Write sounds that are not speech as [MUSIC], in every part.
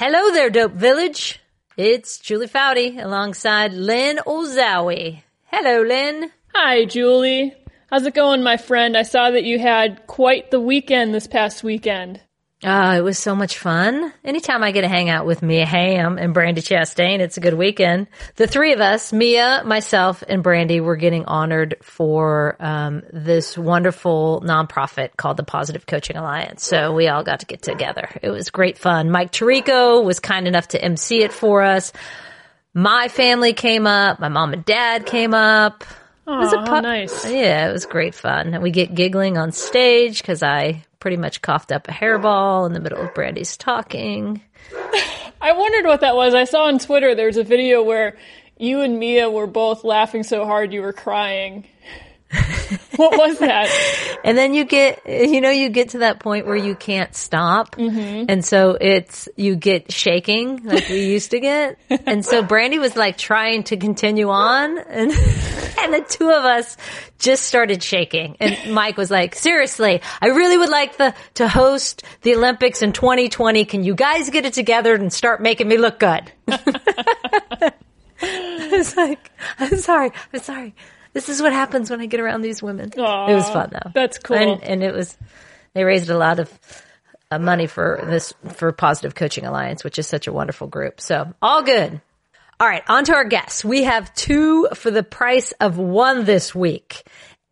Hello there, Dope Village. It's Julie Foudy alongside Lynn Ozawi. Hello, Lynn. Hi, Julie. How's it going, my friend? I saw that you had quite the weekend this past weekend. Oh, it was so much fun. Anytime I get to hang out with Mia Hamm and Brandi Chastain, it's a good weekend. The three of us, Mia, myself, and Brandi, were getting honored for um, this wonderful nonprofit called the Positive Coaching Alliance. So we all got to get together. It was great fun. Mike Tirico was kind enough to MC it for us. My family came up. My mom and dad came up. Oh, it po- nice. Yeah, it was great fun. We get giggling on stage because I pretty much coughed up a hairball in the middle of Brandi's talking. [LAUGHS] I wondered what that was. I saw on Twitter there's a video where you and Mia were both laughing so hard you were crying. [LAUGHS] [LAUGHS] what was that? and then you get, you know, you get to that point where you can't stop. Mm-hmm. And so it's, you get shaking like we used to get. [LAUGHS] And so Brandi was like trying to continue on and, [LAUGHS] and the two of us just started shaking. And Mike was like, seriously, I really would like the, to host the Olympics in 2020. Can you guys get it together and start making me look good? I was like, I'm sorry. I'm sorry this is what happens when I get around these women. Aww, it was fun though. That's cool. And, and it was, they raised a lot of uh, money for this, for Positive Coaching Alliance, which is such a wonderful group. So all good. All right. On to our guests. We have two for the price of one this week.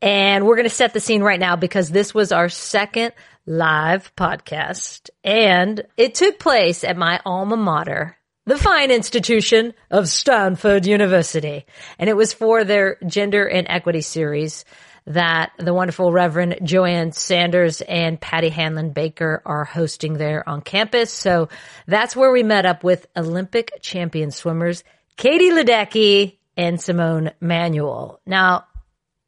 And we're going to set the scene right now because this was our second live podcast and it took place at my alma mater, the fine institution of Stanford University. And it was for their gender and equity series that the wonderful Reverend Joanne Sanders and Patty Hanlon Baker are hosting there on campus. So that's where we met up with Olympic champion swimmers Katie Ledecky and Simone Manuel. Now,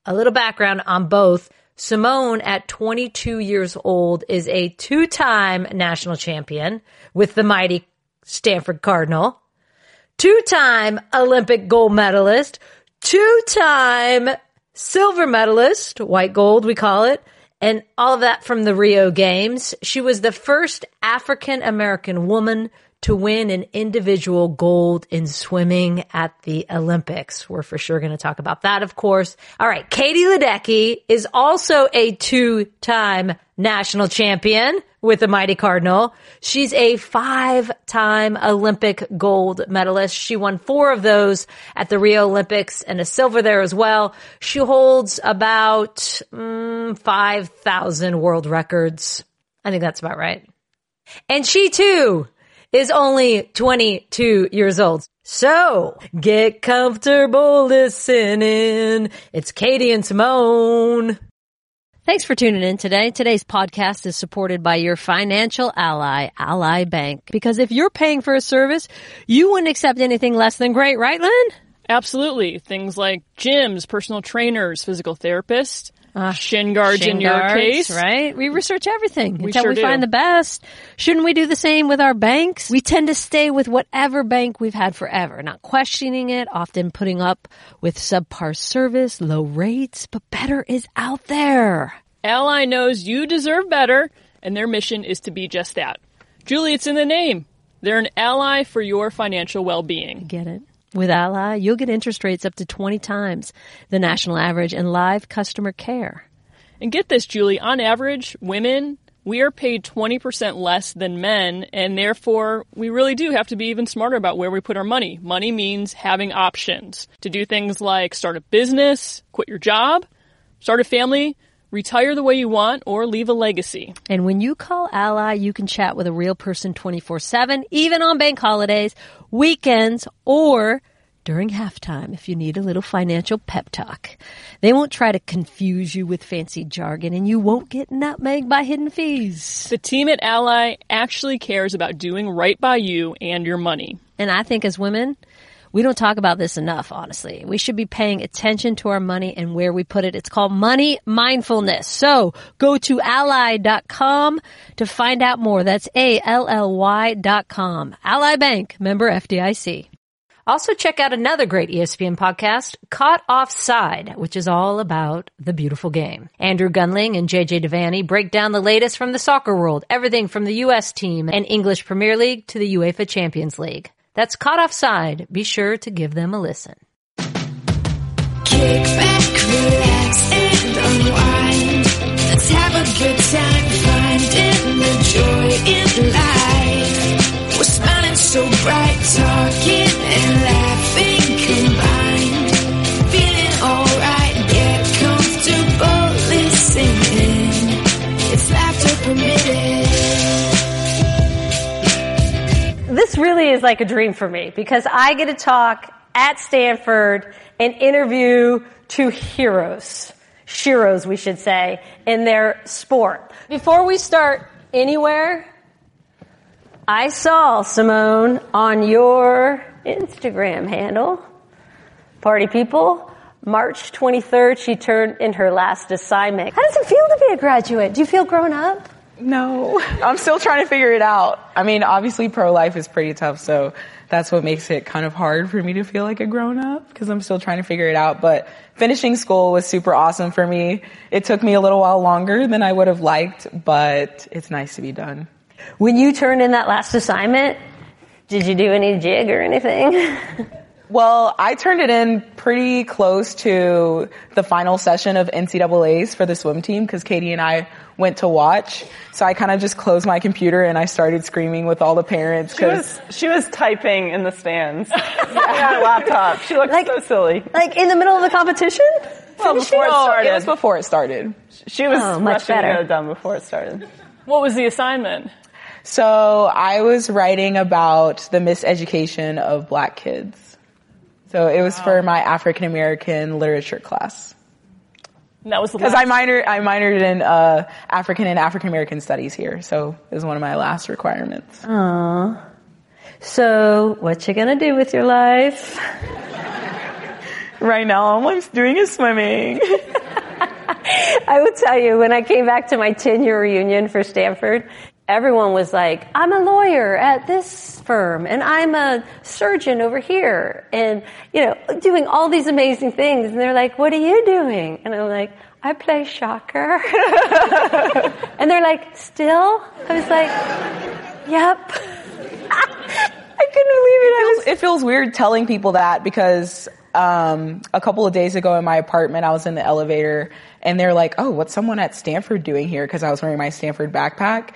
a little background on both. Simone at 22 years old is a two-time national champion with the mighty Stanford Cardinal, two time Olympic gold medalist, two time silver medalist, white gold, we call it, and all of that from the Rio Games. She was the first African American woman to win an individual gold in swimming at the Olympics. We're for sure going to talk about that, of course. All right. Katie Ledecky is also a two-time national champion with the Mighty Cardinal. She's a five-time Olympic gold medalist. She won four of those at the Rio Olympics and a silver there as well. She holds about mm, 5,000 world records. I think that's about right. And she too is only 22 years old. So get comfortable listening. It's Katie and Simone. Thanks for tuning in today. Today's podcast is supported by your financial ally, Ally Bank. Because if you're paying for a service, you wouldn't accept anything less than great, right, Lynn? Absolutely. Things like gyms, personal trainers, physical therapists, uh, shin guards shin in your case. Right? We research everything we until sure we do. find the best. Shouldn't we do the same with our banks? We tend to stay with whatever bank we've had forever, not questioning it, often putting up with subpar service, low rates, but better is out there. Ally knows you deserve better, and their mission is to be just that. Julie, it's in the name. They're an ally for your financial well-being. Get it? With Ally, you'll get interest rates up to 20 times the national average and live customer care. And get this, Julie, on average, women, we are paid 20% less than men, and therefore we really do have to be even smarter about where we put our money. Money means having options to do things like start a business, quit your job, start a family, retire the way you want, or leave a legacy. And when you call Ally, you can chat with a real person 24 7, even on bank holidays, weekends, or during halftime if you need a little financial pep talk. They won't try to confuse you with fancy jargon and you won't get nutmegged by hidden fees. The team at Ally actually cares about doing right by you and your money. And I think as women, we don't talk about this enough, honestly. We should be paying attention to our money and where we put it. It's called money mindfulness. So go to ally.com to find out more. That's A-L-L-Y dot com. Ally Bank, member FDIC. Also check out another great ESPN podcast, Caught Offside, which is all about the beautiful game. Andrew Gunling and JJ Devaney break down the latest from the soccer world, everything from the US team and English Premier League to the UEFA Champions League. That's Caught Offside. Be sure to give them a listen. Kick back, relax, and unwind. Let's have a good time finding the joy in life. We're smiling so bright, talking and laughing combined. Feeling alright, get comfortable listening. It's laughter permitted. This really is like a dream for me because I get to talk at Stanford and interview two heroes, sheroes we should say, in their sport. Before we start anywhere, I saw Simone on your Instagram handle, Party People. March 23rd, she turned in her last assignment. How does it feel to be a graduate? Do you feel grown up? No, [LAUGHS] I'm still trying to figure it out. I mean, obviously pro life is pretty tough, so that's what makes it kind of hard for me to feel like a grown up because I'm still trying to figure it out. But finishing school was super awesome for me. It took me a little while longer than I would have liked, but it's nice to be done. When you turned in that last assignment, did you do any jig or anything? [LAUGHS] Well, I turned it in pretty close to the final session of NCAA's for the swim team because Katie and I went to watch. So I kind of just closed my computer and I started screaming with all the parents because was she was typing in the stands [LAUGHS] on her laptop. She looked Like- so silly. like in the middle of the competition? Well, before it started, it was before it started. she was Oh, much rushing better. to get it done before it started. What was the assignment? So I was writing about the miseducation of black kids. So it was for my African American literature class. And that was Because. I minored, I minored in uh, African and African American studies here, so it was one of my last requirements. So, what you gonna do with your life? Right now, all I'm doing is swimming. [LAUGHS] I will tell you, when I came back to my 10 year reunion for Stanford, everyone was like, I'm a lawyer at this firm and I'm a surgeon over here and, you know, doing all these amazing things. And they're like, what are you doing? And I'm like, I play soccer. [LAUGHS] and they're like, still? I was like, yep. [LAUGHS] I couldn't believe it. I was it feels weird telling people that because um, a couple of days ago in my apartment, I was in the elevator and they're like, "Oh, what's someone at Stanford doing here?" Because I was wearing my Stanford backpack.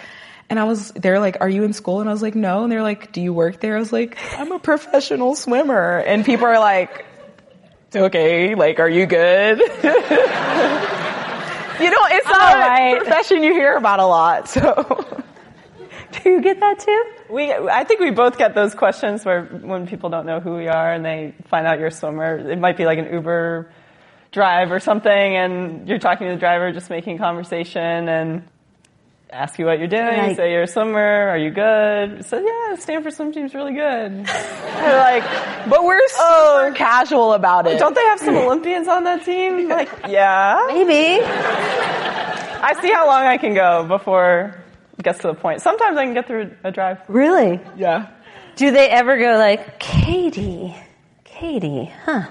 And I was, they're like, are you in school? And I was like, no. And they're like, do you work there? I was like, I'm a professional swimmer. And people are like, okay, like, are you good? [LAUGHS] you know, it's not right. a profession you hear about a lot. So [LAUGHS] Do you get that too? We, I think we both get those questions where when people don't know who we are and they find out you're a swimmer, it might be like an Uber drive or something, and you're talking to the driver, just making conversation, and ask you what you're doing. Right. Say you're a swimmer. Are you good? So yeah, Stanford swim team's really good. They're like, but we're super casual about it. don't they have some Olympians on that team? [LAUGHS] Like, yeah. Maybe. I see how long I can go before it gets to the point. Sometimes I can get through a drive. Really? yeah. Do they ever go like, Katie, Katie, huh?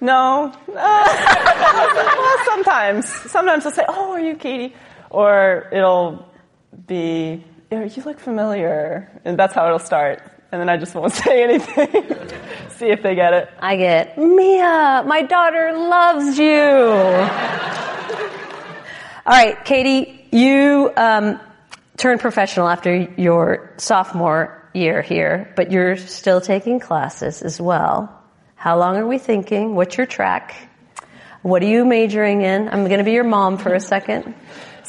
No. Uh, [LAUGHS] well, sometimes. Sometimes they'll say, "Oh, are you Katie?" Or it'll be, "Yeah, "You look familiar," and that's how it'll start. And then I just won't [LAUGHS] say anything. [LAUGHS] See if they get it. I get, Mia, my daughter loves you. [LAUGHS] All right, Katie, you um, turned professional after your sophomore year here, but you're still taking classes as well. How long are we thinking? What's your track? What are you majoring in? I'm going to be your mom for a second.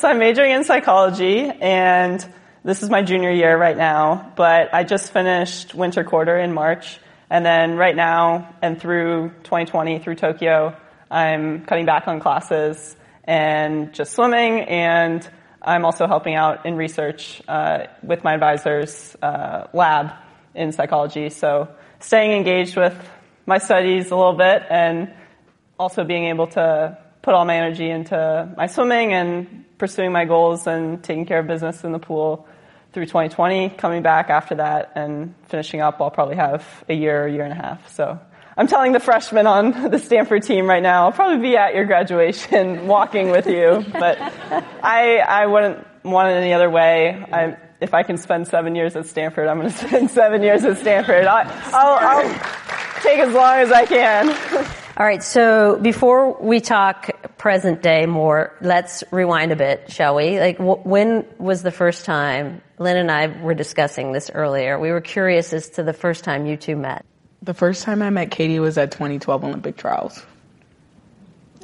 So I'm majoring in psychology, and this is my junior year right now. But I just finished winter quarter in March, and then right now and through 2020 through Tokyo, I'm cutting back on classes and just swimming, and I'm also helping out in research uh, with my advisor's uh, lab in psychology. So staying engaged with my studies a little bit, and also being able to put all my energy into my swimming and pursuing my goals and taking care of business in the pool through 2020, coming back after that, and finishing up. I'll probably have a year, a year and a half. So I'm telling the freshmen on [LAUGHS] the Stanford team right now, I'll probably be at your graduation [LAUGHS] walking with you, but I, I wouldn't want it any other way. I, if I can spend seven years at Stanford, I'm going [LAUGHS] to spend seven years at Stanford. I, I'll, I'll take as long as I can. All right, so before we talk present day more, let's rewind a bit, shall we? Like, wh- when was the first time, Lynn and I were discussing this earlier, we were curious as to the first time you two met. The first time I met Katie was at 2012 Olympic trials.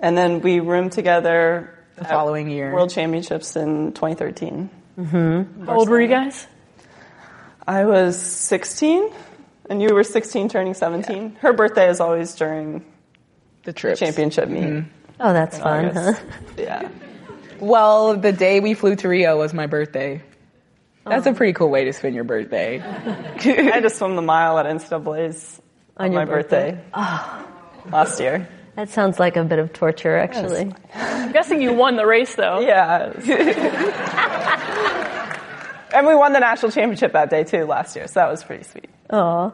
And then we roomed together The following year. World Championships in 2013. Mm-hmm. How old were you guys? I was 16, and you were 16 turning 17. Her birthday is always during the trip. championship meet. Mm-hmm. Oh, that's oh, fun, huh? [LAUGHS] Yeah. [LAUGHS] Well, the day we flew to Rio was my birthday. That's a oh. pretty cool way to spend your birthday. [LAUGHS] I had to swim the mile at NCAA's on, On your my birthday, Oh, [SIGHS] last year. That sounds like a bit of torture, actually. I'm guessing you won the race though. Yeah. and we won the national championship that day too last year, so that was pretty sweet. Aw.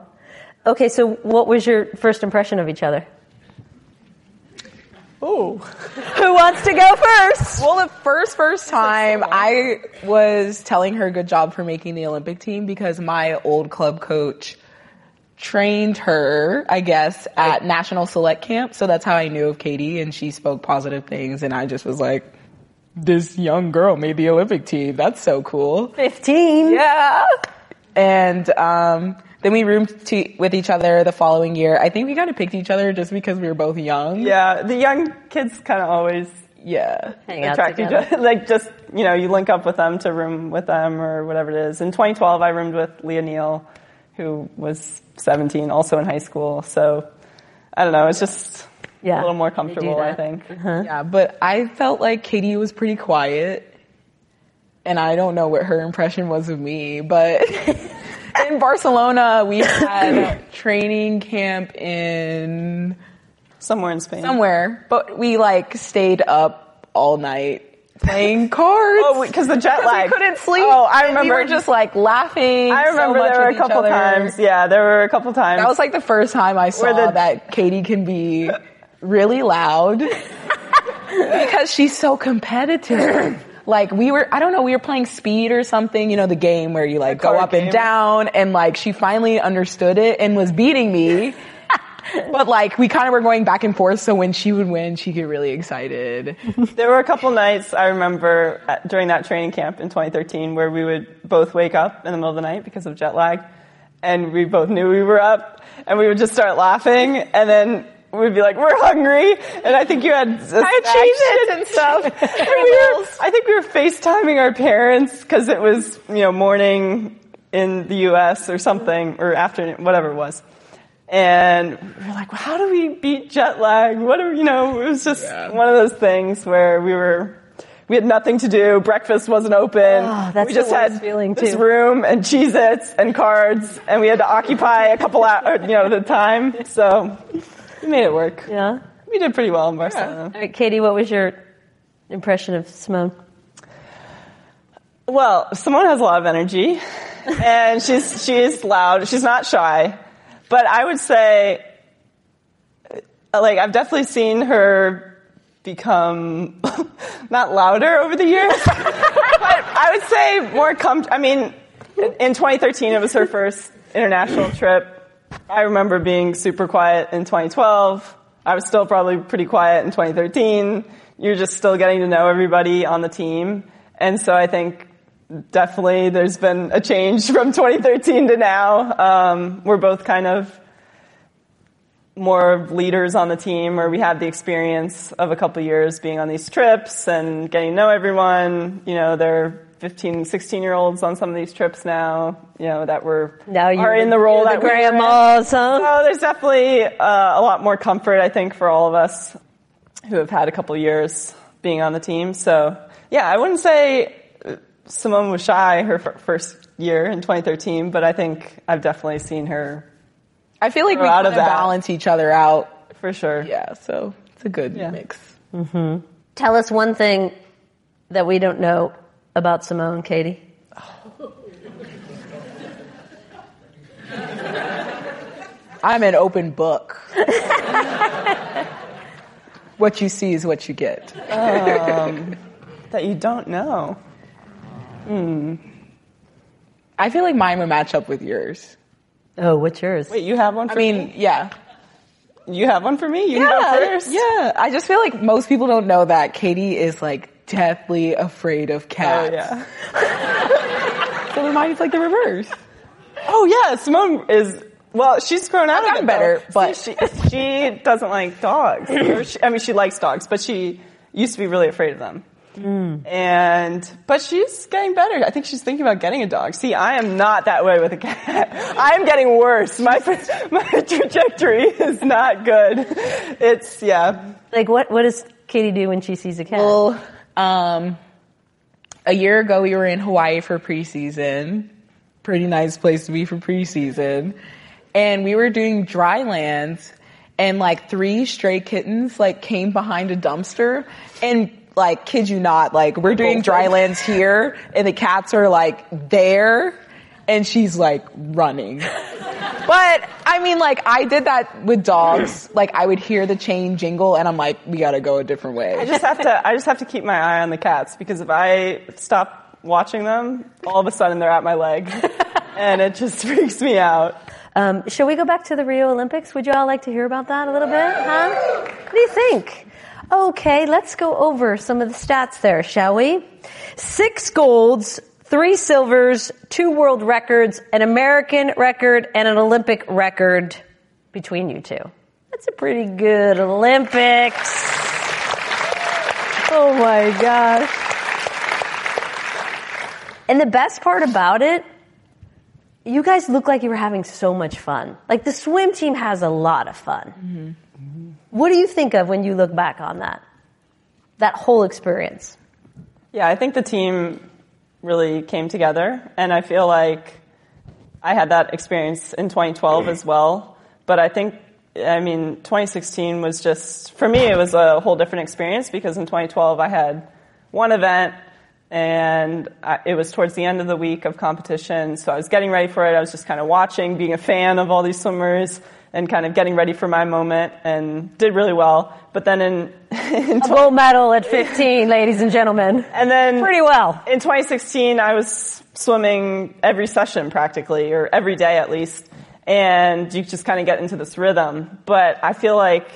Okay, so what was your first impression of each other? Ooh. [LAUGHS] Who wants to go first? Well, the first first time I was telling her good job for making the Olympic team because my old club coach trained her, I guess, at National Select Camp. So that's how I knew of Katie and she spoke positive things and I just was like, this young girl made the Olympic team. That's so cool. 15. Yeah. And um, then we roomed to, with each other the following year. I think we kind of picked each other just because we were both young. Yeah, the young kids kind of always Yeah. Hang out attract each other. [LAUGHS] Like just, you know, you link up with them to room with them or whatever it is. In 2012, I roomed with Lia Neal, who was 17, also in high school. So I don't know, it's just Yeah. a little more comfortable, I that. think. Uh-huh. Yeah, but I felt like Katie was pretty quiet. And I don't know what her impression was of me, but [LAUGHS] in Barcelona, we had training camp in Somewhere in Spain. somewhere, but we like stayed up all night playing [LAUGHS] cards. Oh, because the jet lag. we couldn't sleep. Oh, I remember. We were just like laughing. I so remember much there were a couple other. times. Yeah, there were a couple times. That was like the first time I saw the- that Katie can be really loud [LAUGHS] because she's so competitive. Like we were, I don't know, we were playing speed or something, you know, the game where you like go up and down and like she finally understood it and was beating me. [LAUGHS] but like we kind of were going back and forth so when she would win, she'd get really excited. [LAUGHS] There were a couple nights I remember at, during that training camp in 2013 where we would both wake up in the middle of the night because of jet lag, and we both knew we were up, and we would just start laughing, and then we'd be like, "We're hungry," and I think you had, I had Cheez-Its and stuff. [LAUGHS] and we were, I think we were FaceTiming our parents because it was you know morning in the U.S. or something or afternoon, whatever it was. And we were like, well, how do we beat jet lag? What do we, you know, it was just one of those things where we were, we had nothing to do. Breakfast wasn't open. Oh, that's we just the worst had feeling, this too. room and Cheez-Its and cards and we had to occupy a couple hours, you know, at a time. So we made it work. Yeah. We did pretty well in Barcelona. All right, Katie, what was your impression of Simone? Well, Simone has a lot of energy, and she's [LAUGHS] she's loud. She's not shy, but I would say, uh, like I've definitely seen her become [LAUGHS] not louder over the years, [LAUGHS] but I would say more com. I mean, in 2013 it was her first international trip. I remember being super quiet in 2012. I was still probably pretty quiet in 2013. You're just still getting to know everybody on the team. And so I think definitely there's been a change [LAUGHS] from 2013 to now. Um, we're both kind of more leaders on the team where we have the experience of a couple years being on these trips and getting to know everyone. You know, they're 15, 16 year olds on some of these trips now, you know, that were Now you're are in the role you're that the we were in. grandmas, huh? So there's definitely uh, a lot more comfort, I think, for all of us who have had a couple years being on the team. So yeah, I wouldn't say uh, Simone was shy her f- first year in 2013, but I think I've definitely seen her I feel like we We're out kind of of balance each other out. for sure. Yeah, so it's a good Yeah. mix. Tell us one thing that we don't know about Simone, Katie? Oh. I'm an open book. what you see is what you get. Um, that you don't know. Hmm. I feel like mine would match up with yours. Oh, what's yours? Wait, you have one I mean, me? yeah. You have one for me? You yeah, Yeah. I just feel like most people don't know that Katie is like deathly afraid of cats. Oh, yeah. [LAUGHS] So then mine's like the reverse. Oh, yeah. Simone is, well, she's grown out of it. better, though. but- See, she, [LAUGHS] she doesn't like dogs. [LAUGHS] She, I mean, she likes dogs, but she used to be really afraid of them. Hmm. And, but she's getting better. I think she's thinking about getting a dog. See, I am not that way with a cat. I am getting worse. My, my trajectory is not good. It's, yeah. Like, what, what does Katie do when she sees a cat? Well, um, a year ago we were in Hawaii for preseason. Pretty nice place to be for preseason. And we were doing dry lands and like three stray kittens like came behind a dumpster and like kid you not, like we're doing dry lands here and the cats are like there and she's like running. But I mean, like I did that with dogs. Like I would hear the chain jingle, and I'm like, we gotta go a different way. I just have to, I just have to keep my eye on the cats because if I stop watching them, all of a sudden they're at my leg. [LAUGHS] and it just freaks me out. Um, shall we go back to the Rio Olympics? Would you all like to hear about that a little bit? Huh? What do you think? Okay, let's go over some of the stats there, shall we? Six golds, three silvers, two world records, an American record, and an Olympic record between you two. That's a pretty good Olympics. Oh my gosh. And the best part about it you guys look like you were having so much fun. Like the swim team has a lot of fun. Mm-hmm. What do you think of when you look back on that? That whole experience. Yeah, I think the team really came together, and I feel like I had that experience in 2012 as well. But I think, I mean, 2016 was just, for me, it was a whole different experience because in 2012 I had one event and I, it was towards the end of the week of competition, so I was getting ready for it. I was just kind of watching, being a fan of all these swimmers, and kind of getting ready for my moment, and did really well. But then in, [LAUGHS] in A gold medal at 15, ladies and gentlemen. and then Pretty well. in 2016, I was swimming every session practically, or every day at least, and you just kind of get into this rhythm. But I feel like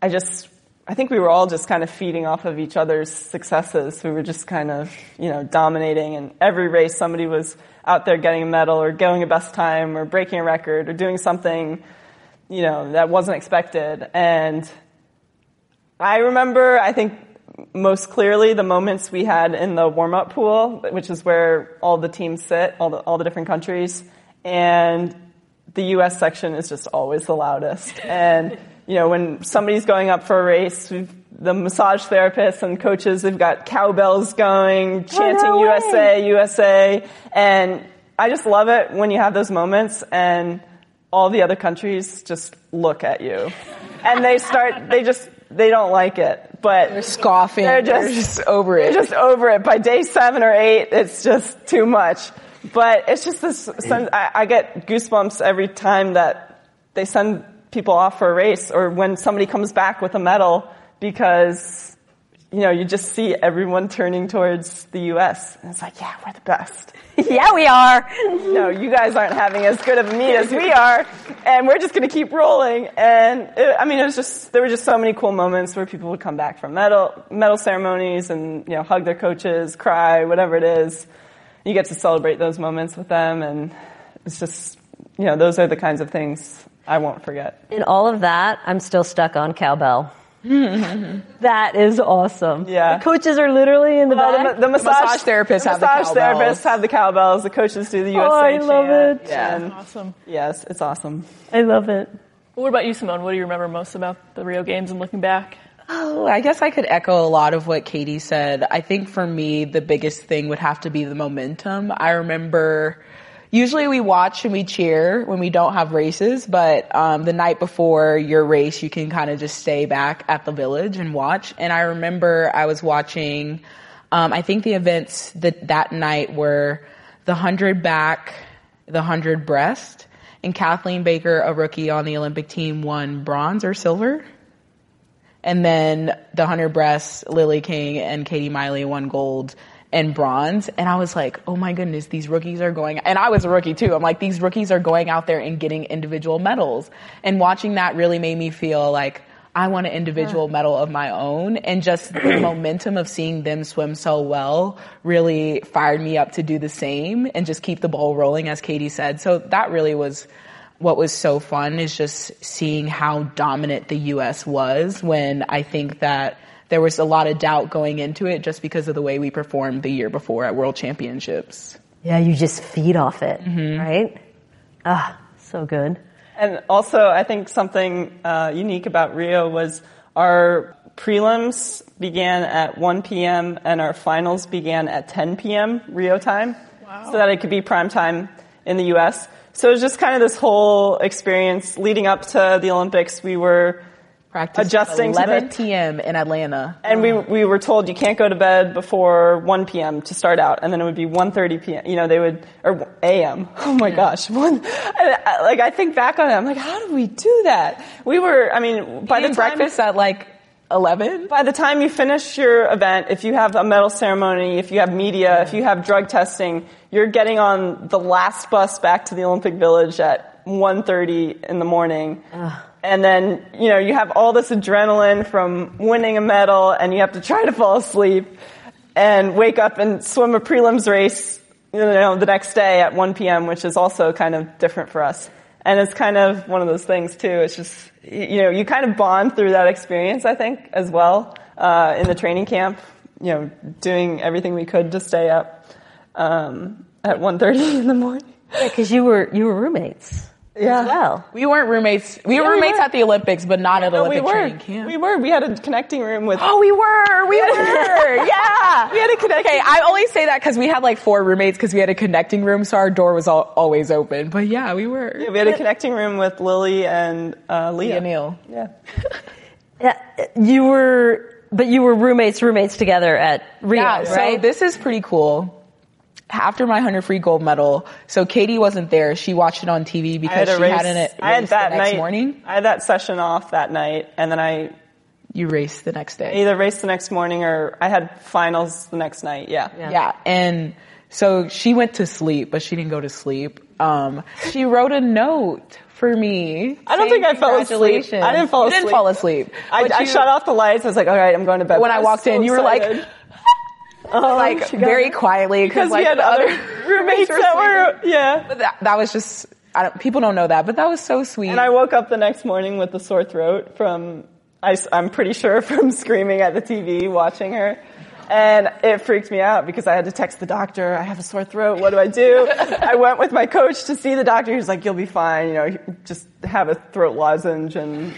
I just, I think we were all just kind of feeding off of each other's successes. We were just kind of, you know, dominating, and every race somebody was out there getting a medal, or going a best time, or breaking a record, or doing something, you know, that wasn't expected. And I remember, I think most clearly the moments we had in the warm up pool, which is where all the teams sit, all the, all the different countries. And the US section is just always the loudest. [LAUGHS] And, you know, when somebody's going up for a race, we've, the massage therapists and coaches, they've got cowbells going, oh, chanting no. USA, USA. And I just love it when you have those moments and all the other countries just look at you. And they start, they just, they don't like it. But They're scoffing. They're They're just- just, over it. they're just over it. By day seven or eight, it's just too much. But it's just this, I get goosebumps every time that they send people off for a race or when somebody comes back with a medal because, you know, you just see everyone turning towards the U.S. And it's like, yeah, we're the best. [LAUGHS] yeah, we are. [LAUGHS] No, you guys aren't having as good of a meet as we are, and we're just going to keep rolling. And it, I mean, it was just there were just so many cool moments where people would come back from medal medal ceremonies and you know hug their coaches, cry, whatever it is. You get to celebrate those moments with them, and it's just you know those are the kinds of things I won't forget. In all of that, I'm still stuck on cowbell. [LAUGHS] that is awesome. Yeah. The coaches are literally in the Well, back. the, the massage, massage therapists the have the massage cowbells. therapists have the cowbells. The coaches do the USA Oh, I love chant. it. Yeah. That's awesome. Yes, it's awesome. I love it. What about you, Simone? What do you remember most about the Rio Games and looking back? Oh, I guess I could echo a lot of what Katie said. I think for me, the biggest thing would have to be the momentum. I remember usually we watch and we cheer when we don't have races, but um, the night before your race, you can kind of just stay back at the village and watch. And I remember I was watching, um, I think the events that that night were the 100 back, the 100 breast, and Kathleen Baker, a rookie on the Olympic team, won bronze or silver. And then the 100 breasts, Lily King and Katie Meili won gold and bronze. And I was like, oh my goodness, these rookies are going, and I was a rookie too. I'm like, these rookies are going out there and getting individual medals. And watching that really made me feel like, I want an individual medal of my own and just the [CLEARS THROAT] momentum of seeing them swim so well really fired me up to do the same and just keep the ball rolling as Katie said. So that really was what was so fun is just seeing how dominant the US was when I think that there was a lot of doubt going into it just because of the way we performed the year before at World Championships. Yeah, you just feed off it, right? Ah, so good. And also, I think something uh, unique about Rio was our prelims began at 1 p.m. and our finals began at 10 p.m. Rio time, so that it could be prime time in the U.S. So it was just kind of this whole experience leading up to the Olympics. We were Practice Adjusting to the- 11 p.m. in Atlanta. And we, we were told you can't go to bed before 1 p.m. to start out, and then it would be 1.30 p.m. You know, they would, or a.m. [LAUGHS] Oh my gosh. One, I- like, I think back on it, I'm like, how did we do that? We were, I mean, by the time, breakfast at like 11. by the time you finish your event, if you have a medal ceremony, if you have media, if you have drug testing, you're getting on the last bus back to the Olympic Village at 1.30 in the morning. And then, you know, you have all this adrenaline from winning a medal and you have to try to fall asleep and wake up and swim a prelims race, you know, the next day at 1 p.m., which is also kind of different for us. And it's kind of one of those things too. It's just, you know, you kind of bond through that experience, I think, as well, uh, in the training camp, you know, doing everything we could to stay up, um, at 1.30 [LAUGHS] in the morning. Yeah, because you were you were roommates Yeah. as well. We weren't roommates. We were we roommates were. at the Olympics, but not at No, we Olympic were. training camp. We were. We had a connecting room with. Oh, we were. We were. [LAUGHS] yeah. We had a connecting. Okay, I only say that because we had like four roommates because we had a connecting room, so our door was all, always open. But yeah, we were. we had a connecting room with Lily and uh, Lia. Yeah, Neal. Yeah. [LAUGHS] Yeah, you were, but you were roommates, roommates together at Rio, Yeah, so this is pretty cool. After my 100 free gold medal, so Katie wasn't there. She watched it on TV because had she race. had an I had that the next night. morning. I had that session off that night, and then I You raced the next day. either raced the next morning or I had finals the next night. Yeah. Yeah. And so she went to sleep, but she didn't go to sleep. Um, she wrote a note for me. I don't think I fell asleep. I didn't fall You asleep. didn't fall asleep. I, But I shut off the lights. I was like, all right, I'm going to bed. When I was walked so in, you were like, excited. like very quietly because like, we had the other [LAUGHS] roommates were that were, yeah. But that, that was just, I don't, people don't know that, but that was so sweet. And I woke up the next morning with a sore throat from, I, am pretty sure [LAUGHS] from screaming at the TV watching her. And it freaked me out because I had to text the doctor, I have a sore throat, what do I do? [LAUGHS] I went with my coach to see the doctor, he was like, you'll be fine, you know, just have a throat lozenge and, and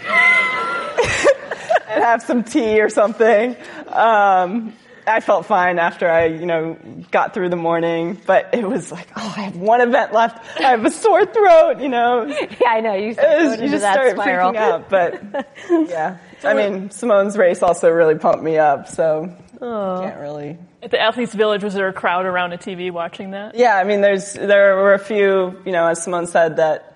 have some tea or something. Um, I felt fine after I, you know, got through the morning, but it was like, oh, I have one event left. I have a sore throat, you know. yeah, I know. You, It was- you into just that start spiral. freaking out, but [LAUGHS] yeah. I mean, Simone's race also really pumped me up, so oh. can't really. At the Athletes Village, was there a crowd around a TV watching that? Yeah, I mean, there's there were a few, you know, as Simone said, that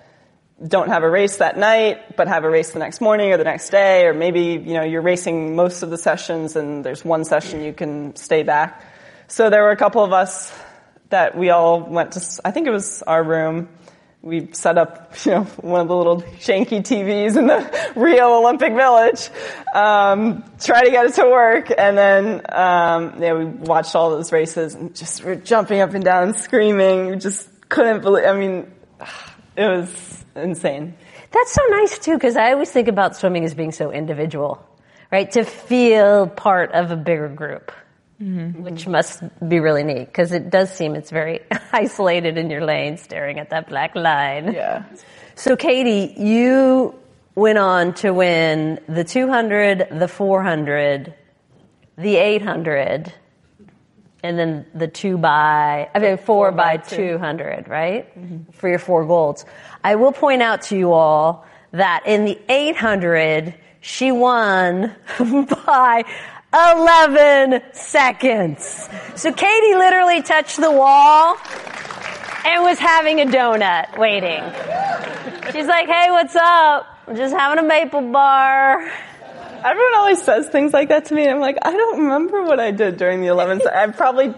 don't have a race that night, but have a race the next morning or the next day, or maybe you know you're racing most of the sessions and there's one session you can stay back. So there were a couple of us that we all went to. I think it was our room. We set up, [LAUGHS] you know, one of the little shanky TVs in the [LAUGHS] Rio Olympic Village, um, try to get it to work, and then um, yeah, we watched all those races and just were jumping up and down, screaming. We just couldn't believe. I mean, [SIGHS] it was insane. That's so nice too, because I always think about swimming as being so individual, right? To feel part of a bigger group, mm-hmm. which must be really neat, because it does seem it's very [LAUGHS] isolated in your lane, staring at that black line. yeah. So, Katie, you went on to win the 200, the 400, the 800, and then the two by, I mean, four, by, by two. 200, right? Mm-hmm. For your four golds. I will point out to you all that in the 800, she won [LAUGHS] by 11 seconds. So Katie literally touched the wall and was having a donut waiting. She's like, hey, what's up? I'm just having a maple bar. Everyone always says things like that to me, and I'm like, I don't remember what I did during the 11th. I probably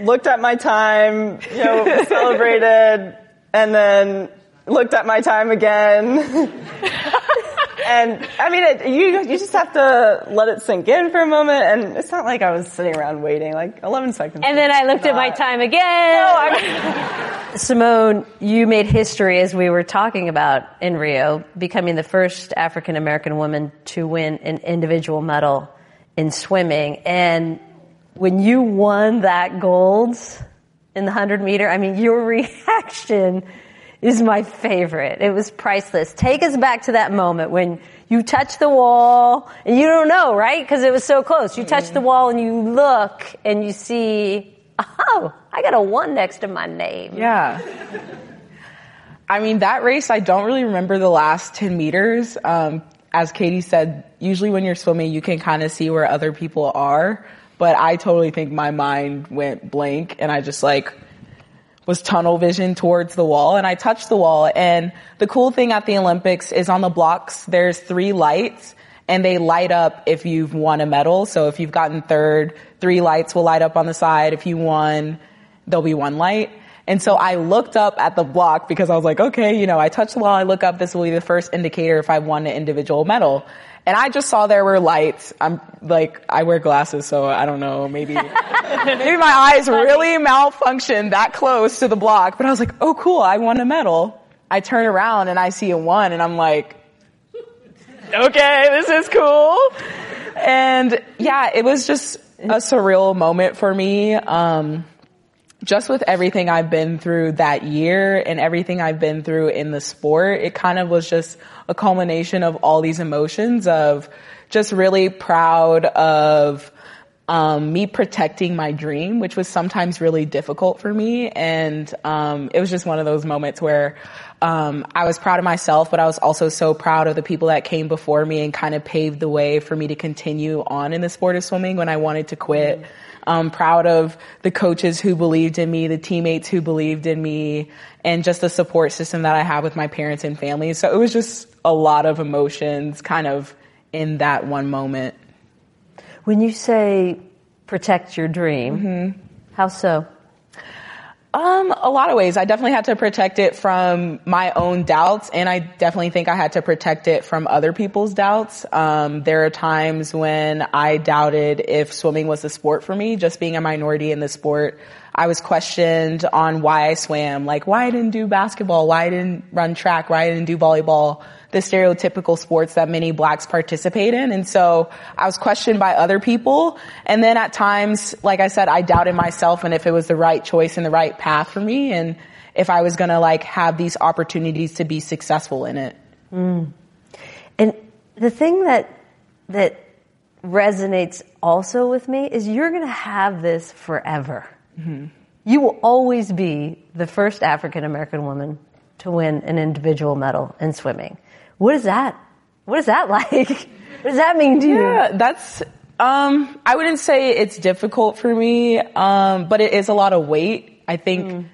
looked at my time, you know, [LAUGHS] celebrated, and then looked at my time again. [LAUGHS] and I mean, it, you you just have to let it sink in for a moment. And it's not like I was sitting around waiting like 11 seconds. And then I looked at my time again. [LAUGHS] Simone, you made history as we were talking about in Rio, becoming the first African American woman to win an individual medal in swimming. And when you won that gold in the 100 meter, I mean, your [LAUGHS] reaction is my favorite. It was priceless. Take us back to that moment when you touch the wall and you don't know, right? Because it was so close. You touch the wall and you look and you see, oh, I got a one next to my name. Yeah. I mean, that race, I don't really remember the last 10 meters. Um, as Katie said, usually when you're swimming, you can kind of see where other people are. But I totally think my mind went blank and I just like was tunnel vision towards the wall and I touched the wall. And the cool thing at the Olympics is on the blocks, there's three lights and they light up if you've won a medal. So if you've gotten third, three lights will light up on the side. If you won, there'll be one light. And so I looked up at the block because I was like, okay, you know, I touched the wall, I look up, this will be the first indicator if I won an individual medal. And I just saw there were lights. I'm like, I wear glasses, so I don't know, maybe, [LAUGHS] maybe my eyes really malfunctioned that close to the block, but I was like, oh cool, I won a medal. I turn around and I see a one and I'm like, okay, this is cool. And yeah, it was just a surreal moment for me. Um, just with everything I've been through that year and everything I've been through in the sport, it kind of was just a culmination of all these emotions of just really proud of um, me protecting my dream, which was sometimes really difficult for me. And um, it was just one of those moments where um, I was proud of myself, but I was also so proud of the people that came before me and kind of paved the way for me to continue on in the sport of swimming when I wanted to quit. I'm proud of the coaches who believed in me, the teammates who believed in me, and just the support system that I have with my parents and family. So it was just a lot of emotions kind of in that one moment. When you say protect your dream, mm-hmm. how so? Um, a lot of ways. I definitely had to protect it from my own doubts, and I definitely think I had to protect it from other people's doubts. Um, there are times when I doubted if swimming was a sport for me, just being a minority in the sport. I was questioned on why I swam, like why I didn't do basketball, why I didn't run track, why I didn't do volleyball, the stereotypical sports that many blacks participate in. And so I was questioned by other people. And then at times, like I said, I doubted myself and if it was the right choice and the right path for me and if I was gonna like have these opportunities to be successful in it. Mm. And the thing that that resonates also with me is you're going to have this forever. Mm-hmm. You will always be the first African American woman to win an individual medal in swimming. What is that? What is that [LAUGHS] like? what does that mean to you? Yeah, that's, um, I wouldn't say it's difficult for me, um, but it is a lot of weight. I think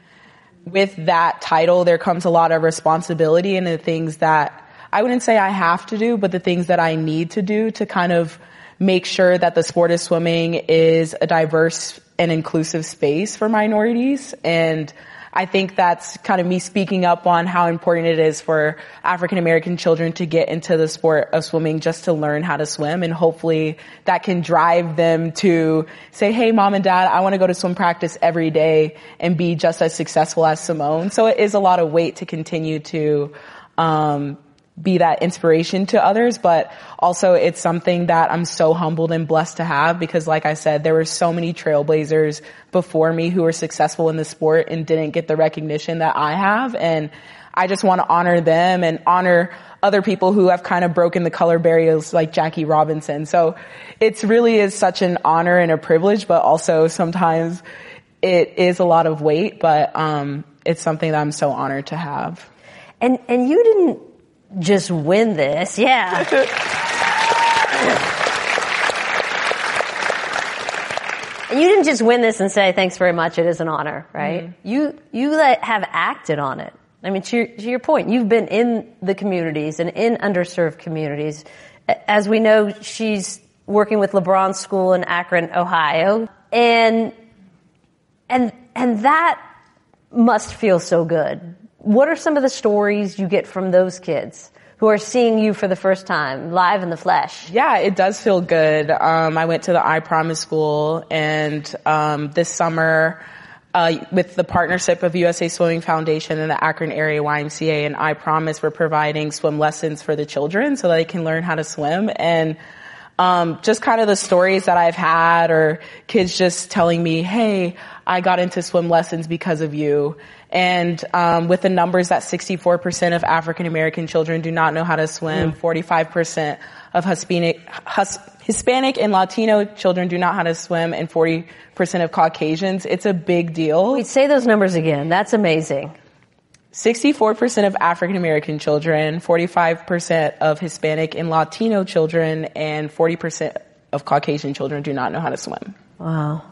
with that title, there comes a lot of responsibility and the things that I wouldn't say I have to do, but the things that I need to do to kind of make sure that the sport of swimming is a diverse and inclusive space for minorities. And I think that's kind of me speaking up on how important it is for African American children to get into the sport of swimming just to learn how to swim. And hopefully that can drive them to say, Hey, mom and dad, I want to go to swim practice every day and be just as successful as Simone. So it is a lot of weight to continue to, um, be that inspiration to others, but also it's something that I'm so humbled and blessed to have because like I said, there were so many trailblazers before me who were successful in the sport and didn't get the recognition that I have. And I just want to honor them and honor other people who have kind of broken the color barriers like Jackie Robinson. So it's really is such an honor and a privilege, but also sometimes it is a lot of weight, but, um, it's something that I'm so honored to have. And and you didn't just win this, yeah. And [LAUGHS] you didn't just win this and say thanks very much. It is an honor, right? Mm-hmm. You you have acted on it. I mean, to your, to your point, you've been in the communities and in underserved communities. As we know, she's working with LeBron School in Akron, Ohio, and and and that must feel so good. What are some of the stories you get from those kids who are seeing you for the first time, live in the flesh? Yeah, it does feel good. Um, I went to the I Promise School, and um, this summer, uh, with the partnership of USA Swimming Foundation and the Akron Area YMCA and I Promise, we're providing swim lessons for the children so that they can learn how to swim. And um, just kind of the stories that I've had, or kids just telling me, "Hey, I got into swim lessons because of you." And um, with the numbers that 64% of African American children do not know how to swim, 45% of Hispanic, Hus- Hispanic and Latino children do not know how to swim, and 40% of Caucasians, it's a big deal. Wait, say those numbers again. That's amazing. 64% of African American children, 45% of Hispanic and Latino children, and 40% of Caucasian children do not know how to swim. Wow.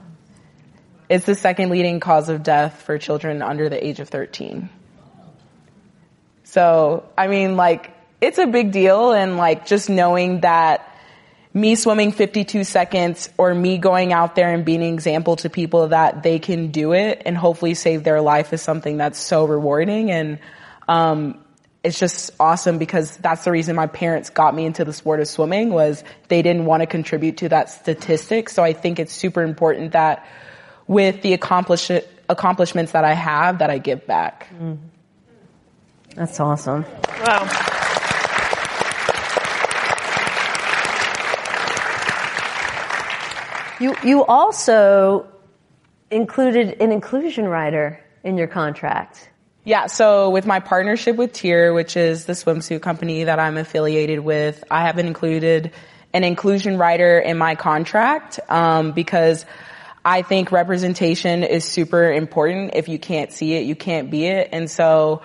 It's the second leading cause of death for children under the age of 13. So, I mean, like, it's a big deal and like just knowing that me swimming 52 seconds or me going out there and being an example to people that they can do it and hopefully save their life is something that's so rewarding and um, it's just awesome because that's the reason my parents got me into the sport of swimming was they didn't want to contribute to that statistic so i think it's super important that with the accomplish- accomplishments that i have that i give back That's awesome. Wow. You you also included an inclusion rider in your contract. Yeah, so with my partnership with TYR, which is the swimsuit company that I'm affiliated with, I haven't included an inclusion rider in my contract um, because I think representation is super important. If you can't see it, you can't be it. And so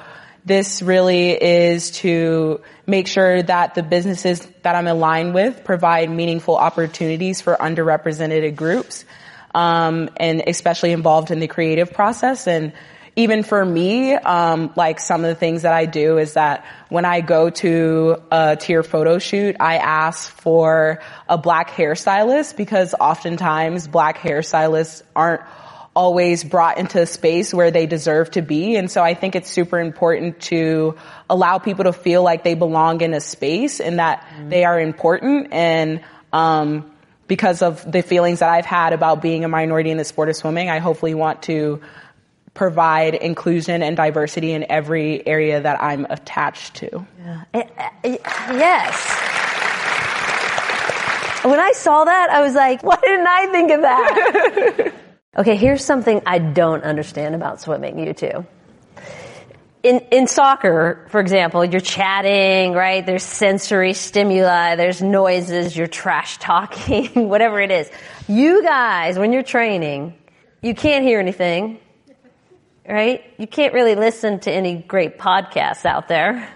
this really is to make sure that the businesses that I'm aligned with provide meaningful opportunities for underrepresented groups um, and especially involved in the creative process. And even for me, um, like some of the things that I do is that when I go to a TYR photo shoot, I ask for a black hairstylist because oftentimes black hairstylists aren't always brought into a space where they deserve to be. And so I think it's super important to allow people to feel like they belong in a space and that they are important and, um, because of the feelings that I've had about being a minority in the sport of swimming, I hopefully want to provide inclusion and diversity in every area that I'm attached to. Eh, Yes. When I saw that, I was like, why didn't I think of that? [LAUGHS] okay, here's something I don't understand about swimming, you two. In, in soccer, for example, you're chatting, right? There's sensory stimuli, there's noises, you're trash talking, [LAUGHS] whatever it is. You guys, when you're training, you can't hear anything, right? You can't really listen to any great podcasts out there.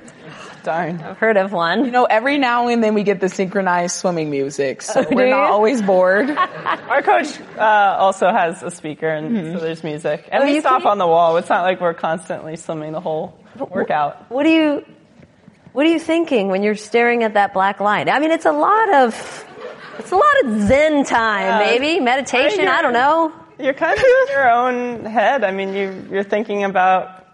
Darn. I've heard of one. You know, every now and then we get the synchronized swimming music, so [LAUGHS] Oh, we're not always bored. [LAUGHS] Our coach uh, also has a speaker, and so there's music. And Oh, we stop on the wall. It's not like we're constantly swimming the whole workout. What do you What are you thinking when you're staring at that black line? I mean, it's a lot of it's a lot of Zen time, Yeah. maybe meditation. I I don't know. You're kind of in your own head. I mean, you, you're thinking about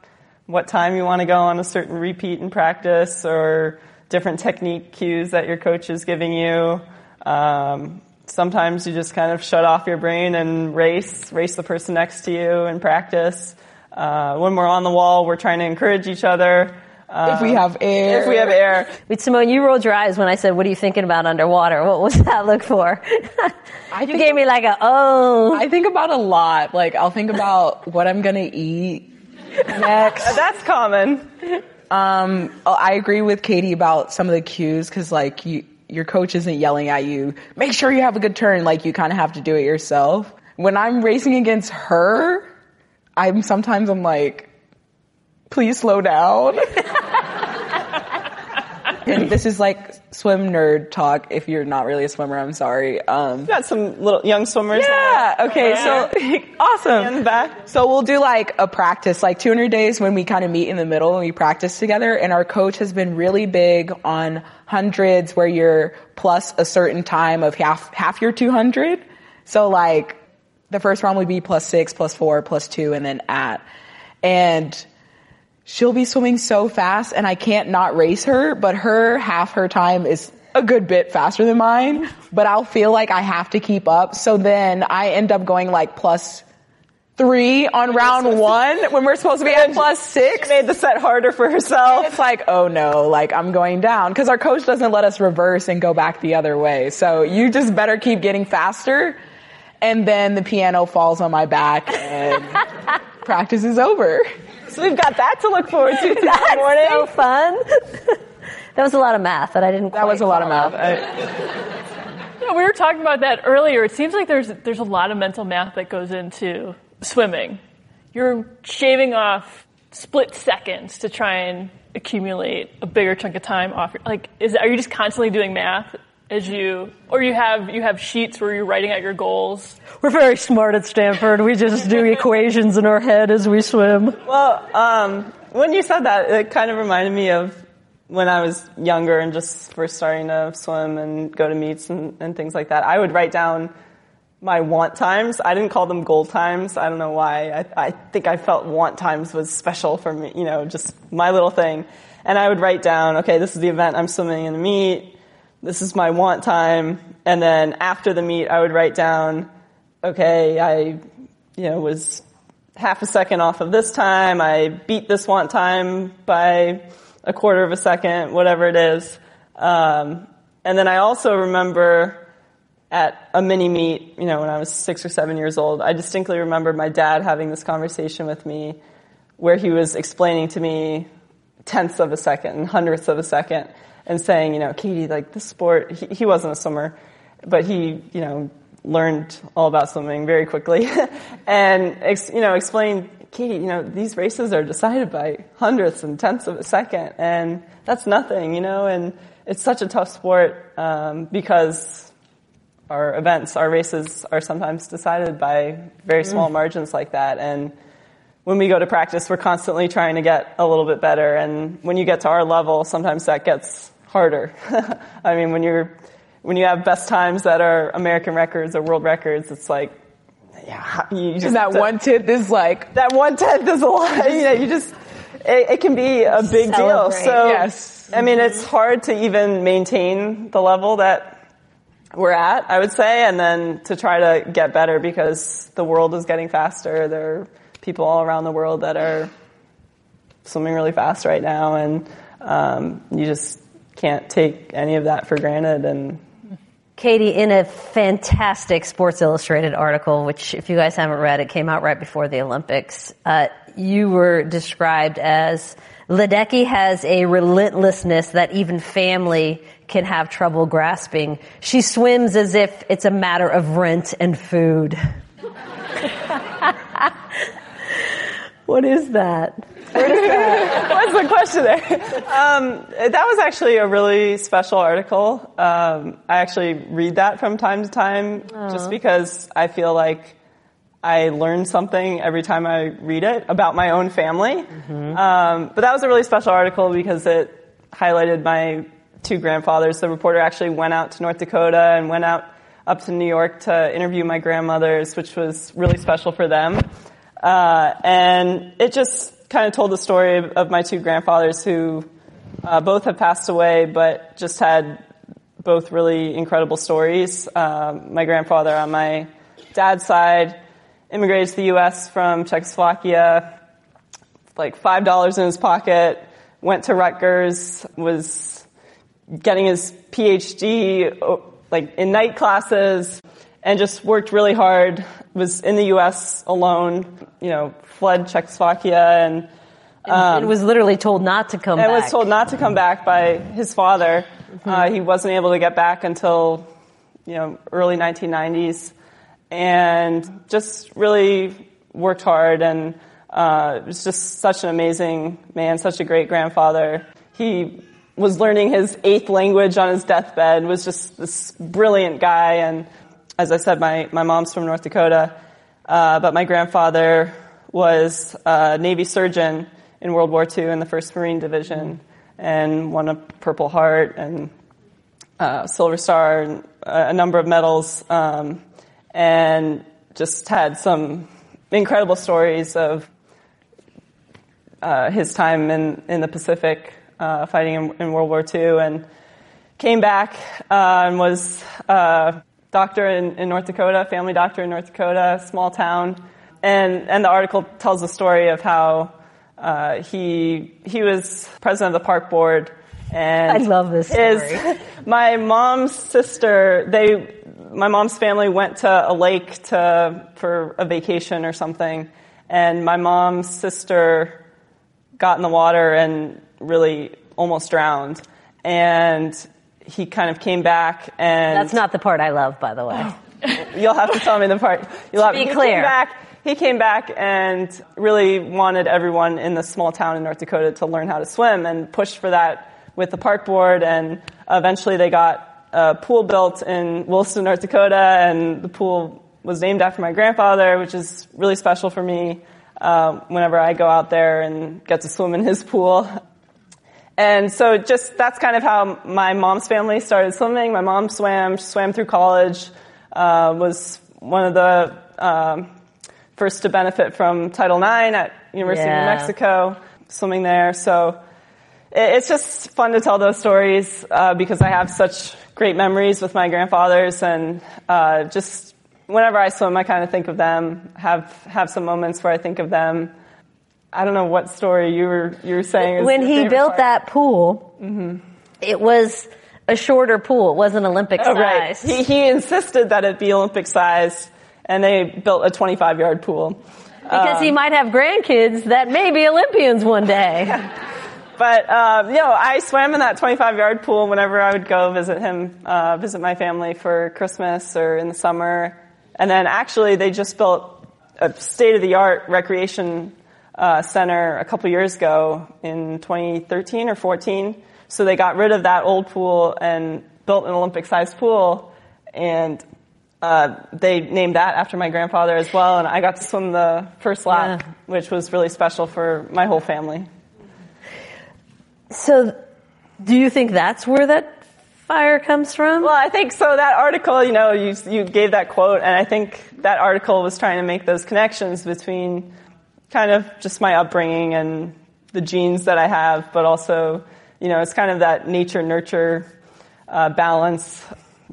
what time you want to go on a certain repeat in practice or different technique cues that your coach is giving you. Um, sometimes you just kind of shut off your brain and race, race the person next to you in practice. Uh, when we're on the wall, we're trying to encourage each other. Uh, if we have air. if we have air. [LAUGHS] Wait, Simone, you rolled your eyes when I said, "What are you thinking about underwater?" What was [LAUGHS] that look for? I you gave me like a oh. I think about a lot. Like I'll think about what I'm gonna eat next. [LAUGHS] That's common. Um, oh, I agree with Katie about some of the cues because like you, your coach isn't yelling at you. Make sure you have a good turn. Like you kind of have to do it yourself. When I'm racing against her, I'm sometimes I'm like, please slow down. [LAUGHS] and this is like swim nerd talk. If you're not really a swimmer, I'm sorry. Um, Got some little young swimmers. yeah. Okay. So [LAUGHS] awesome. So we'll do like a practice, like 200 days when we kind of meet in the middle and we practice together. And our coach has been really big on hundreds where you're plus a certain time of half, half your 200. So like the first round would be plus six, plus four, plus two, and then at. And she'll be swimming so fast and I can't not race her, but her half her time is a good bit faster than mine, but I'll feel like I have to keep up. So then I end up going like plus three on round one [LAUGHS] when we're supposed to be at plus six. Made the set harder for herself. It's like, oh no, like I'm going down because our coach doesn't let us reverse and go back the other way. So you just better keep getting faster. And then the piano falls on my back and [LAUGHS] practice is over. So we've got that to look forward to [LAUGHS] tomorrow morning. So fun. [LAUGHS] that was a lot of math that I didn't. That was a lot of math. Yeah, we were talking about that earlier. It seems like there's there's a lot of mental math that goes into swimming. You're shaving off split seconds to try and accumulate a bigger chunk of time off. your- Like, is are you just constantly doing math as you, or you have you have sheets where you're writing out your goals? We're very smart at Stanford. We just do [LAUGHS] equations in our head as we swim. Well, um, when you said that, it kind of reminded me of when I was younger and just first starting to swim and go to meets and, and things like that. I would write down my want times. I didn't call them goal times. I don't know why. I, I think I felt want times was special for me, you know, just my little thing. And I would write down, okay, this is the event I'm swimming in the meet. This is my want time. And then after the meet, I would write down, okay, I, you know, was half a second off of this time. I beat this want time by a quarter of a second, whatever it is. Um, and then I also remember at a mini meet, you know, when I was six or seven years old, I distinctly remember my dad having this conversation with me where he was explaining to me tenths of a second and hundredths of a second and saying, you know, Katie, like this sport, he, he wasn't a swimmer, but he, you know, learned all about swimming very quickly [LAUGHS] and, ex, you know, explained, Katie, you know, these races are decided by hundredths and tenths of a second and that's nothing, you know, and it's such a tough sport, um, because our events, our races are sometimes decided by very small margins like that. And when we go to practice, we're constantly trying to get a little bit better. And when you get to our level, sometimes that gets harder. [LAUGHS] I mean, when you're, when you have best times that are American records or world records, it's like, yeah, you just, And that one tenth is like, that one tenth is a lot. [LAUGHS] You know, you just, it, it can be a big deal. So, Yes. I mean, it's hard to even maintain the level that we're at, I would say, and then to try to get better because the world is getting faster. There are people all around the world that are swimming really fast right now, and um, you just can't take any of that for granted. And Katie, in a fantastic Sports Illustrated article, which if you guys haven't read, it came out right before the Olympics. Uh, you were described as Ledecky has a relentlessness that even family can have trouble grasping. She swims as if it's a matter of rent and food. [LAUGHS] what is that? What's the question there? Um, that was actually a really special article. Um, I actually read that from time to time just because I feel like I learn something every time I read it about my own family. Um, but that was a really special article because it highlighted my two grandfathers. The reporter actually went out to North Dakota and went out up to New York to interview my grandmothers, which was really special for them. Uh, and it just kind of told the story of, my two grandfathers who uh, both have passed away, but just had both really incredible stories. Um, my grandfather on my dad's side immigrated to the U.S. from Czechoslovakia, like five dollars in his pocket, went to Rutgers, was getting his PhD oh, like in night classes, and just worked really hard. Was in the U.S. alone, you know, fled Czechoslovakia and and was literally told not to come and back. was told not to come back by his father. Uh, he wasn't able to get back until you know early 1990s, and just really worked hard and uh, was just such an amazing man, such a great grandfather. He was learning his eighth language on his deathbed, was just this brilliant guy. And as I said, my, my mom's from North Dakota, uh, but my grandfather was a Navy surgeon in World War II in the 1st Marine Division and won a Purple Heart and uh, Silver Star and a number of medals, um, and just had some incredible stories of uh, his time in, in the Pacific uh, fighting in, in, World War II and came back uh, and was a doctor in, in, North Dakota, family doctor in North Dakota, small town. And, and the article tells the story of how uh, he, he was president of the park board and I love this story. [LAUGHS] my mom's sister, they, my mom's family went to a lake to, for a vacation or something. And my mom's sister got in the water and really almost drowned. And he kind of came back and. That's not the part I love, by the way. [LAUGHS] You'll have to tell me the part. You'll to have, be clear. Came back, he came back and really wanted everyone in the small town in North Dakota to learn how to swim and pushed for that with the park board. And eventually they got a pool built in Williston, North Dakota, and the pool was named after my grandfather, which is really special for me uh, whenever I go out there and get to swim in his pool. [LAUGHS] And so just that's kind of how my mom's family started swimming. My mom swam, she swam through college, uh, was one of the um, first to benefit from Title IX at University Yeah. of New Mexico, swimming there. So it- it's just fun to tell those stories uh, because I have such great memories with my grandfathers, and uh, just whenever I swim, I kind of think of them. Have have some moments where I think of them. I don't know what story you were you were saying. is when he built part. that pool, it was a shorter pool. It wasn't Olympic Oh, right. size. He, he insisted that it be Olympic size, and they built a 25 yard pool. because Um, he might have grandkids that may be Olympians one day. [LAUGHS] But um, you know, I swam in that 25 yard pool whenever I would go visit him, uh, visit my family for Christmas or in the summer. And then actually, they just built a state of the art recreation uh, center a couple years ago in 2013 or 14. So they got rid of that old pool and built an Olympic sized pool, and uh, they named that after my grandfather as well. And I got to swim the first lap, Yeah. which was really special for my whole family. So, do you think that's where that fire comes from? Well, I think so. That article, you know, you you gave that quote, and I think that article was trying to make those connections between kind of just my upbringing and the genes that I have, but also, you know, it's kind of that nature nurture uh, balance.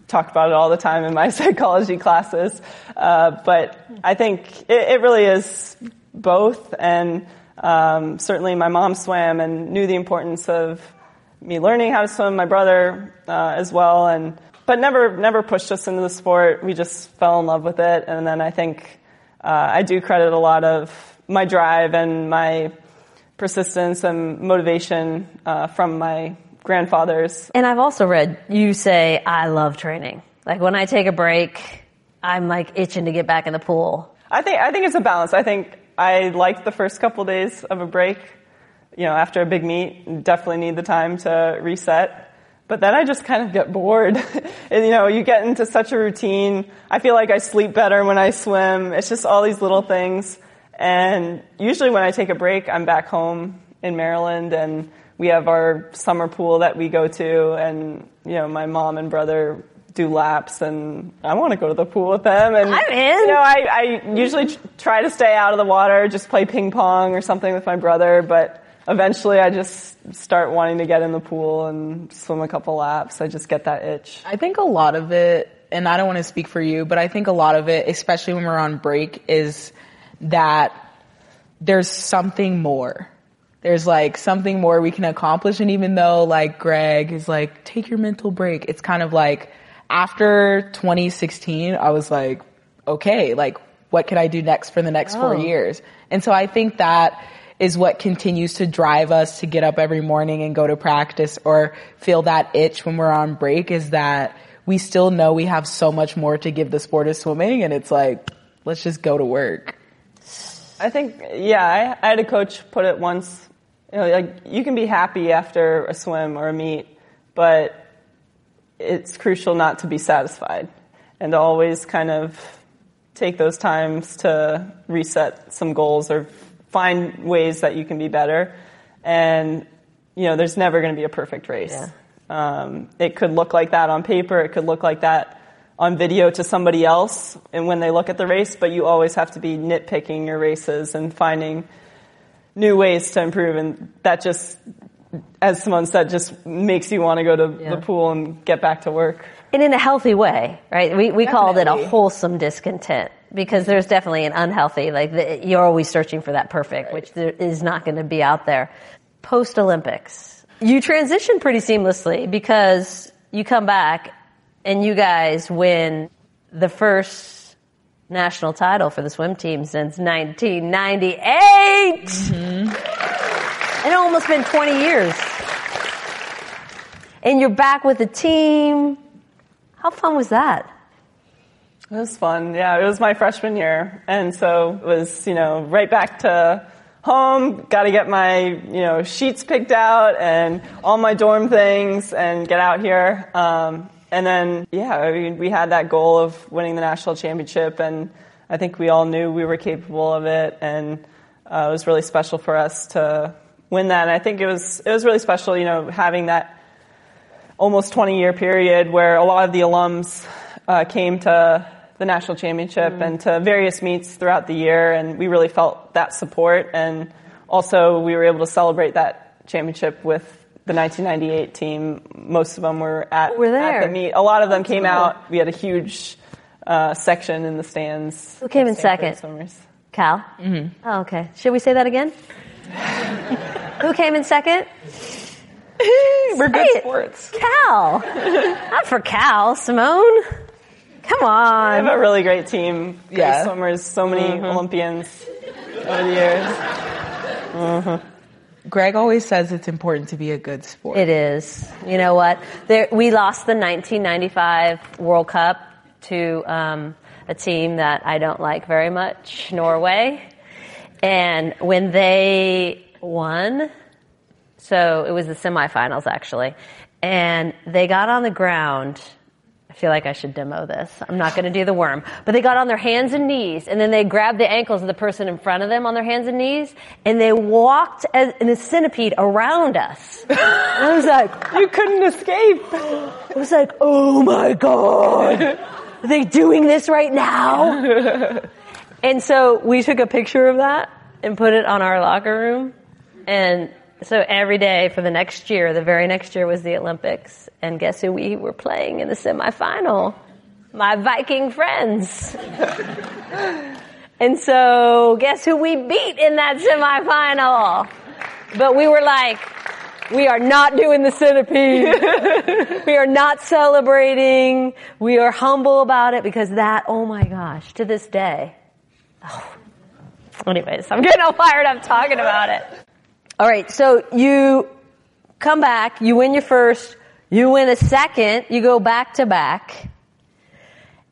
Talk about it all the time in my [LAUGHS] psychology classes, uh, but I think it, it really is both, and um, certainly my mom swam and knew the importance of me learning how to swim, my brother uh, as well, and but never never pushed us into the sport. We just fell in love with it, and then I think uh, I do credit a lot of my drive and my persistence and motivation uh, from my grandfathers. And I've also read you say, I love training. Like when I take a break, I'm like itching to get back in the pool. I think I think it's a balance. I think I like the first couple days of a break. You know, after a big meet, definitely need the time to reset. But then I just kind of get bored. [LAUGHS] and, you know, you get into such a routine. I feel like I sleep better when I swim. It's just all these little things. And usually when I take a break, I'm back home in Maryland and we have our summer pool that we go to and, you know, my mom and brother do laps and I want to go to the pool with them and I'm in. you know I, I usually try to stay out of the water just play ping pong or something with my brother but eventually I just start wanting to get in the pool and swim a couple laps I just get that itch I think a lot of it, and I don't want to speak for you, but I think a lot of it, especially when we're on break, is that there's something more. There's like something more we can accomplish. And even though like Greg is like, take your mental break, it's kind of like after 2016, I was like, okay, like what can I do next for the next four oh. years? And so I think that is what continues to drive us to get up every morning and go to practice or feel that itch when we're on break is that we still know we have so much more to give the sport of swimming and it's like, let's just go to work. I think yeah I, I had a coach put it once you know, like you can be happy after a swim or a meet, but it's crucial not to be satisfied and to always kind of take those times to reset some goals or find ways that you can be better. And you know, there's never going to be a perfect race. Yeah. Um, it could look like that on paper. It could look like that on video to somebody else, and when they look at the race. But you always have to be nitpicking your races and finding new ways to improve, and that just, as Simone said, just makes you want to go to Yeah. the pool and get back to work. and in a healthy way, right? We we called it a wholesome discontent because there's definitely an unhealthy like the, you're always searching for that perfect, which there is not going to be out there. Post Olympics, you transition pretty seamlessly because you come back and you guys win the first national title for the swim team since 1998. It almost been 20 years. And you're back with the team. How fun was that? It was fun. Yeah, it was my freshman year. And so it was, you know, right back to home, got to get my, you know, sheets picked out and all my dorm things and get out here. Um, and then, yeah, I mean, we had that goal of winning the national championship and I think we all knew we were capable of it and uh, it was really special for us to win that. And I think it was, it was really special, you know, having that almost 20 year period where a lot of the alums uh, came to the national championship and to various meets throughout the year, and we really felt that support. And also, we were able to celebrate that championship with the 1998 team. Most of them were at, Were there. at the meet. A lot of them came out. We had a huge uh, section in the stands. Who came in second? Swimmers. Cal? Mm-hmm. Oh, okay. Should we say that again? [LAUGHS] Who came in second? [LAUGHS] We're good Say it. sports. Cal. [LAUGHS] Not for Cal, Simone. Come on. We have a really great team. Great Yeah. swimmers, so many Olympians over the years. Greg always says it's important to be a good sport. It is. You know what? There, we lost the 1995 World Cup to um, a team that I don't like very much, Norway. And when they won, so it was the semifinals actually, and they got on the ground. I feel like I should demo this. I'm not going to do the worm, but they got on their hands and knees, and then they grabbed the ankles of the person in front of them on their hands and knees, and they walked as, in a centipede around us. And I was like, You couldn't escape. I was like, oh my god, are they doing this right now? and so we took a picture of that and put it on our locker room, and so every day for the next year, the very next year was the Olympics, and guess who we were playing in the semifinal? My Viking friends. and so guess who we beat in that semifinal? But we were like, we are not doing the centipede. [LAUGHS] we are not celebrating. We are humble about it because that, oh my gosh, to this day. Oh. Anyways, I'm getting all fired up talking about it. All right, so you come back, you win your first, you win a second, you go back to back.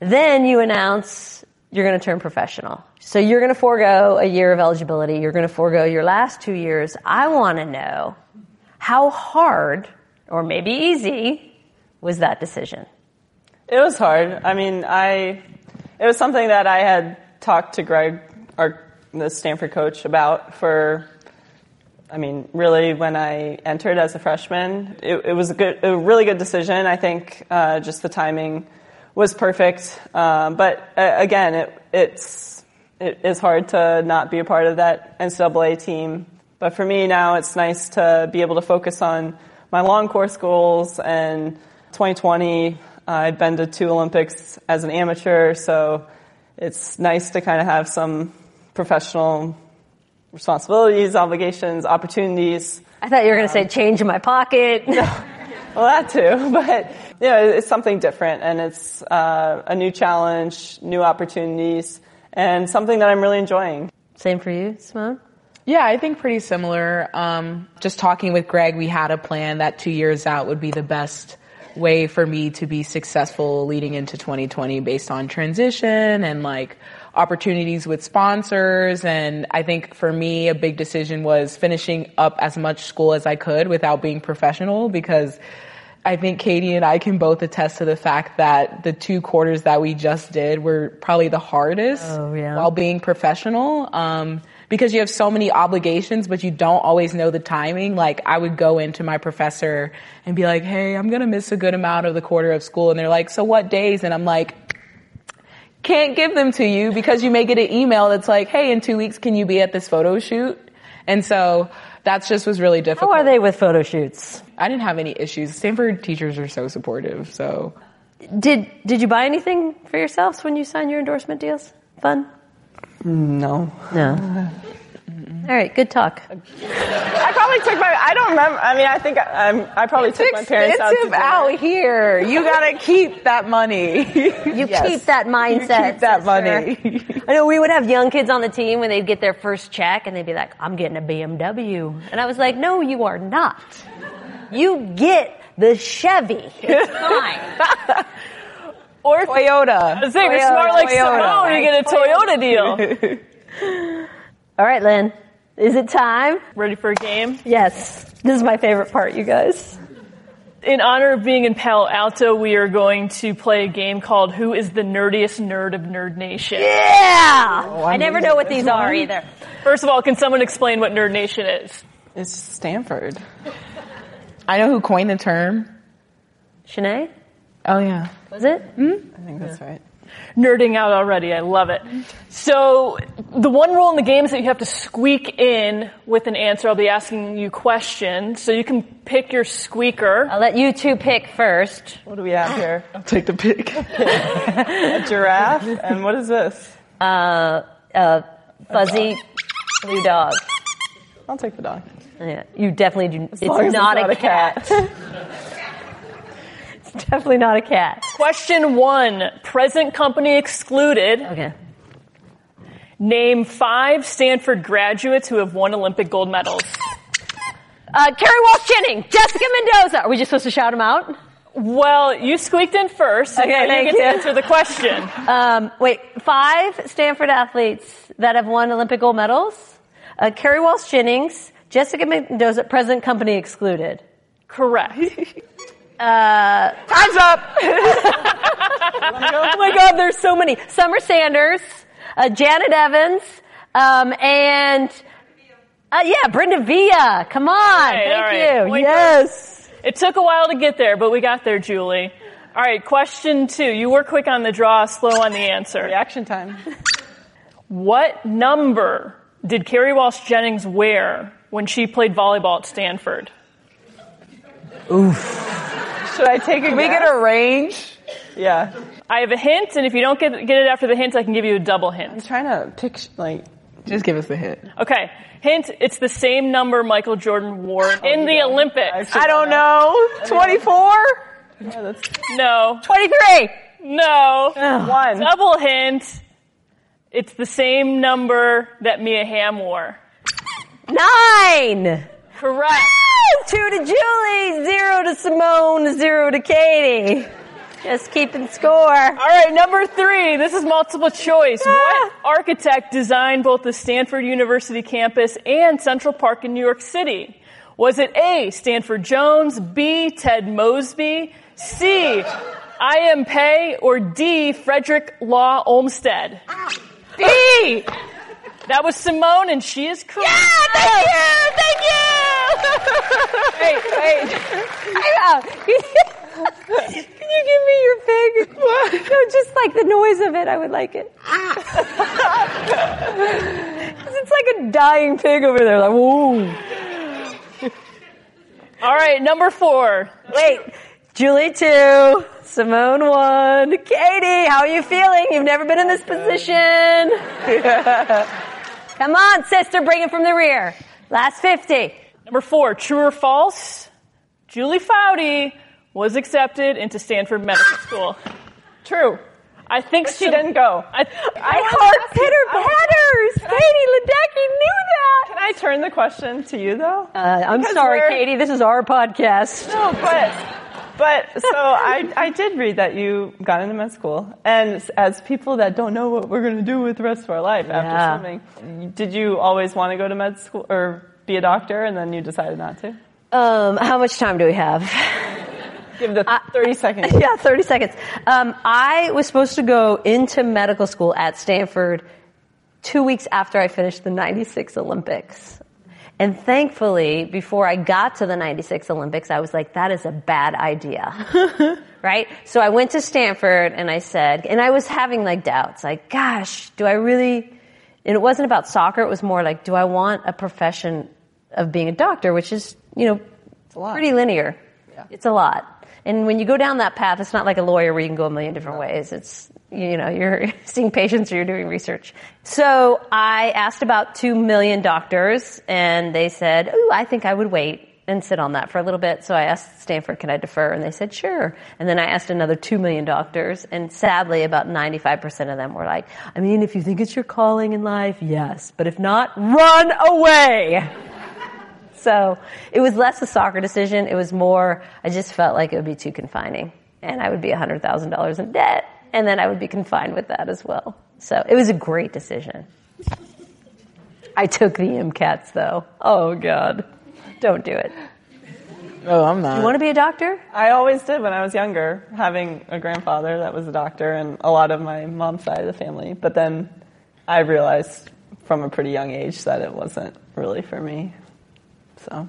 Then you announce you're going to turn professional. So you're going to forego a year of eligibility. You're going to forego your last two years. I want to know how hard, or maybe easy, was that decision? It was hard. I mean, I it was something that I had talked to Greg, our the Stanford coach, about for. I mean, really, when I entered as a freshman, it, it was a good, a really good decision. I think uh, just the timing was perfect. Um, but uh, again, it, it's it is hard to not be a part of that NCAA team. But for me now, it's nice to be able to focus on my long course goals. And 2020, I've been to two Olympics as an amateur, so it's nice to kind of have some professional responsibilities, obligations, opportunities. I thought you were going to say change in my pocket. [LAUGHS] Well, that too, [LAUGHS] but you know, it's something different, and it's uh, a new challenge, new opportunities, and something that I'm really enjoying. Same for you, Simone? Yeah, I think pretty similar. Um, just talking with Greg, we had a plan that two years out would be the best way for me to be successful leading into 2020 based on transition and like opportunities with sponsors. And I think for me, a big decision was finishing up as much school as I could without being professional because I think Katie and I can both attest to the fact that the two quarters that we just did were probably the hardest Oh, yeah. while being professional. Um, because you have so many obligations, but you don't always know the timing. Like I would go into my professor and be like, Hey, I'm going to miss a good amount of the quarter of school. And they're like, so what days? And I'm like, can't give them to you because you may get an email that's like, Hey, in two weeks, can you be at this photo shoot? And so that's just was really difficult. How difficult. are they with photo shoots? I didn't have any issues. Stanford teachers are so supportive. So Did Did you buy anything for yourselves when you signed your endorsement deals? Fun? No. No. [LAUGHS] All right, good talk. I probably took my. I don't remember. I mean, I think I, um, I probably took my parents out dinner. out here. You gotta keep that money. [LAUGHS] You keep that mindset. You keep that money. I know we would have young kids on the team when they'd get their first check and they'd be like, I'm getting a BMW. And I was like, no, you are not. You get the Chevy. It's [LAUGHS] fine. Or Toyota. I think you're smart like Toyota. Simone, you get a Toyota deal. [LAUGHS] All right, Lynn. Is it time? Ready for a game? Yes. This is my favorite part, you guys. In honor of being in Palo Alto, we are going to play a game called Who is the Nerdiest Nerd of Nerd Nation? Yeah! Oh, I never know what these are either. First of all, can someone explain what Nerd Nation is? It's Stanford. I know who coined the term. Shanae? Oh yeah. Was it? Hmm? I think that's right. Nerding out already, I love it. So, the one rule in the game is that you have to squeak in with an answer. I'll be asking you questions, so you can pick your squeaker. I'll let you two pick first. What do we have here? [LAUGHS] I'll take the pick. A giraffe. And what is this? Uh, uh, fuzzy blue dog. I'll take the dog. Yeah, you definitely do. It's as it's not, not a a cat. [LAUGHS] it's definitely not a cat. Question one, present company excluded. Okay. Name five Stanford graduates who have won Olympic gold medals. Uh, Kerri Walsh Jennings, Jessica Mendoza. Are we just supposed to shout them out? Well, you squeaked in first, so Okay, now you thank get to answer the question. [LAUGHS] Um, wait, five Stanford athletes that have won Olympic gold medals. Uh, Kerri Walsh Jennings, Jessica Mendoza, present company excluded. Correct. [LAUGHS] Time's up. [LAUGHS] Oh my God, there's so many. Summer Sanders, uh, Janet Evans, um, and uh, yeah, Brenda Villa. Come on, right, thank all right. you. Point yes. It took a while to get there, but we got there, Julie. All right, question two. You were quick on the draw, slow on the answer. Reaction time. What number did Kerri Walsh Jennings wear when she played volleyball at Stanford? Should I take a Can we get a range? Yeah. I have a hint, and if you don't get, get it after the hint, I can give you a double hint. I'm hint. trying to pick, like, Just give us the hint. Okay, hint, it's the same number Michael Jordan wore oh, in the Olympics. I don't know. 24? yeah, that's No, 23. no. one. Double hint, it's the same number that Mia Hamm wore. Nine. Correct. Two to Julie, zero to Simone, zero to Katie. Just keeping score. All right, number three. This is multiple choice. Ah. What architect designed both the Stanford University campus and Central Park in New York City? Was it A. Stanford Jones, B. Ted Mosby, C. I. M. Pei, or D. Frederick Law Olmsted? B! That was Simone, and she is correct. Yeah, thank oh. you, thank you. [LAUGHS] Wait, wait. [LAUGHS] Can you give me your pig? [LAUGHS] No, just like the noise of it. I would like it. Ah. it's like a dying pig over there. Like, whoa. All right, number four. Wait, Julie two, Simone one. Katie, how are you feeling? You've never been in this position. Come on, sister, bring it from the rear. Last 50. Number four, true or false? Julie Foudy was accepted into Stanford Medical School. True. I think She didn't go. I, I heart pitter patters. Katie Ledecky knew that. Can I turn the question to you though? Uh, I'm Because sorry, Katie. This is our podcast. No, but But so I, I did read that you got into med school, and as people that don't know what we're going to do with the rest of our life Yeah. after swimming, did you always want to go to med school or be a doctor, and then you decided not to? Um, how much time do we have? Give the 30 seconds. [LAUGHS] yeah, 30 seconds. Um, I was supposed to go into medical school at Stanford two weeks after I finished the 96 Olympics. And thankfully, before I got to the 96 Olympics, I was like, that is a bad idea. [LAUGHS] right? So I went to Stanford and I said, and I was having like doubts, like, gosh, do I really, and it wasn't about soccer, it was more like, do I want a profession of being a doctor, which is, you know, lot. pretty linear. It's a lot. And when you go down that path, it's not like a lawyer where you can go a million different ways. It's, you know, you're [LAUGHS] seeing patients or you're doing research. So I asked about two million doctors and they said, ooh, I think I would wait and sit on that for a little bit. So I asked Stanford, can I defer? And they said, sure. And then I asked another two million doctors and sadly about 95% of them were like, I mean, if you think it's your calling in life, yes. But if not, run away. [LAUGHS] So it was less a soccer decision. It was more, I just felt like it would be too confining. And I would be $100,000 in debt. And then I would be confined with that as well. So it was a great decision. I took the MCATs though. Oh God. Don't do it. Oh, I'm not. You want to be a doctor? I always did when I was younger, having a grandfather that was a doctor and a lot of my mom's side of the family. But then I realized from a pretty young age that it wasn't really for me. So,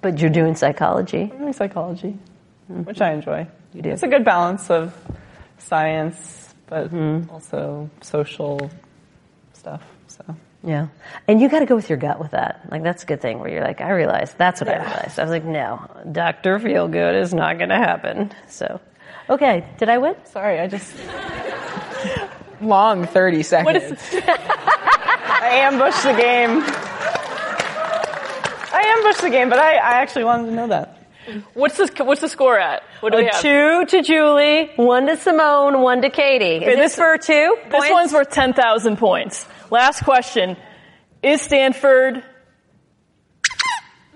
But you're doing psychology. I'm doing psychology, mm. which I enjoy. You do. It's a good balance of science, but mm-hmm. also social stuff. So, Yeah. And you got to go with your gut with that. Like, that's a good thing where you're like, I realized, that's what I realized. I was like, no, Dr. Feel Good is not going to happen. So, okay. Did I win? sorry, I just Long 30 seconds. [LAUGHS] I ambushed the game. I ambushed the game, but I, I actually wanted to know that. What's the what's the score at? What do oh, we have? Two to Julie, one to Simone, one to Katie. Is Okay, this for two? This points? one's worth ten thousand points. Last question: Is Stanford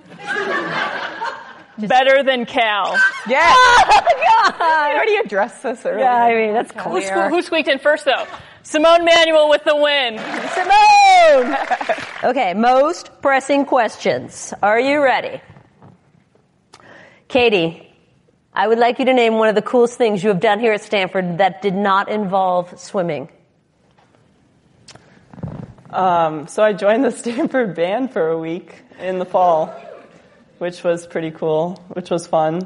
[LAUGHS] better than Cal? Yeah. [LAUGHS] Oh, I oh, already addressed this earlier. Yeah, I mean, that's Who, clear. who squeaked in first, though? Simone Manuel with the win. Simone! [LAUGHS] okay, most pressing questions. Are you ready? Katie, I would like you to name one of the coolest things you have done here at Stanford that did not involve swimming. Um, so I joined the [LAUGHS] Stanford band for a week in the fall, which was pretty cool, which was fun.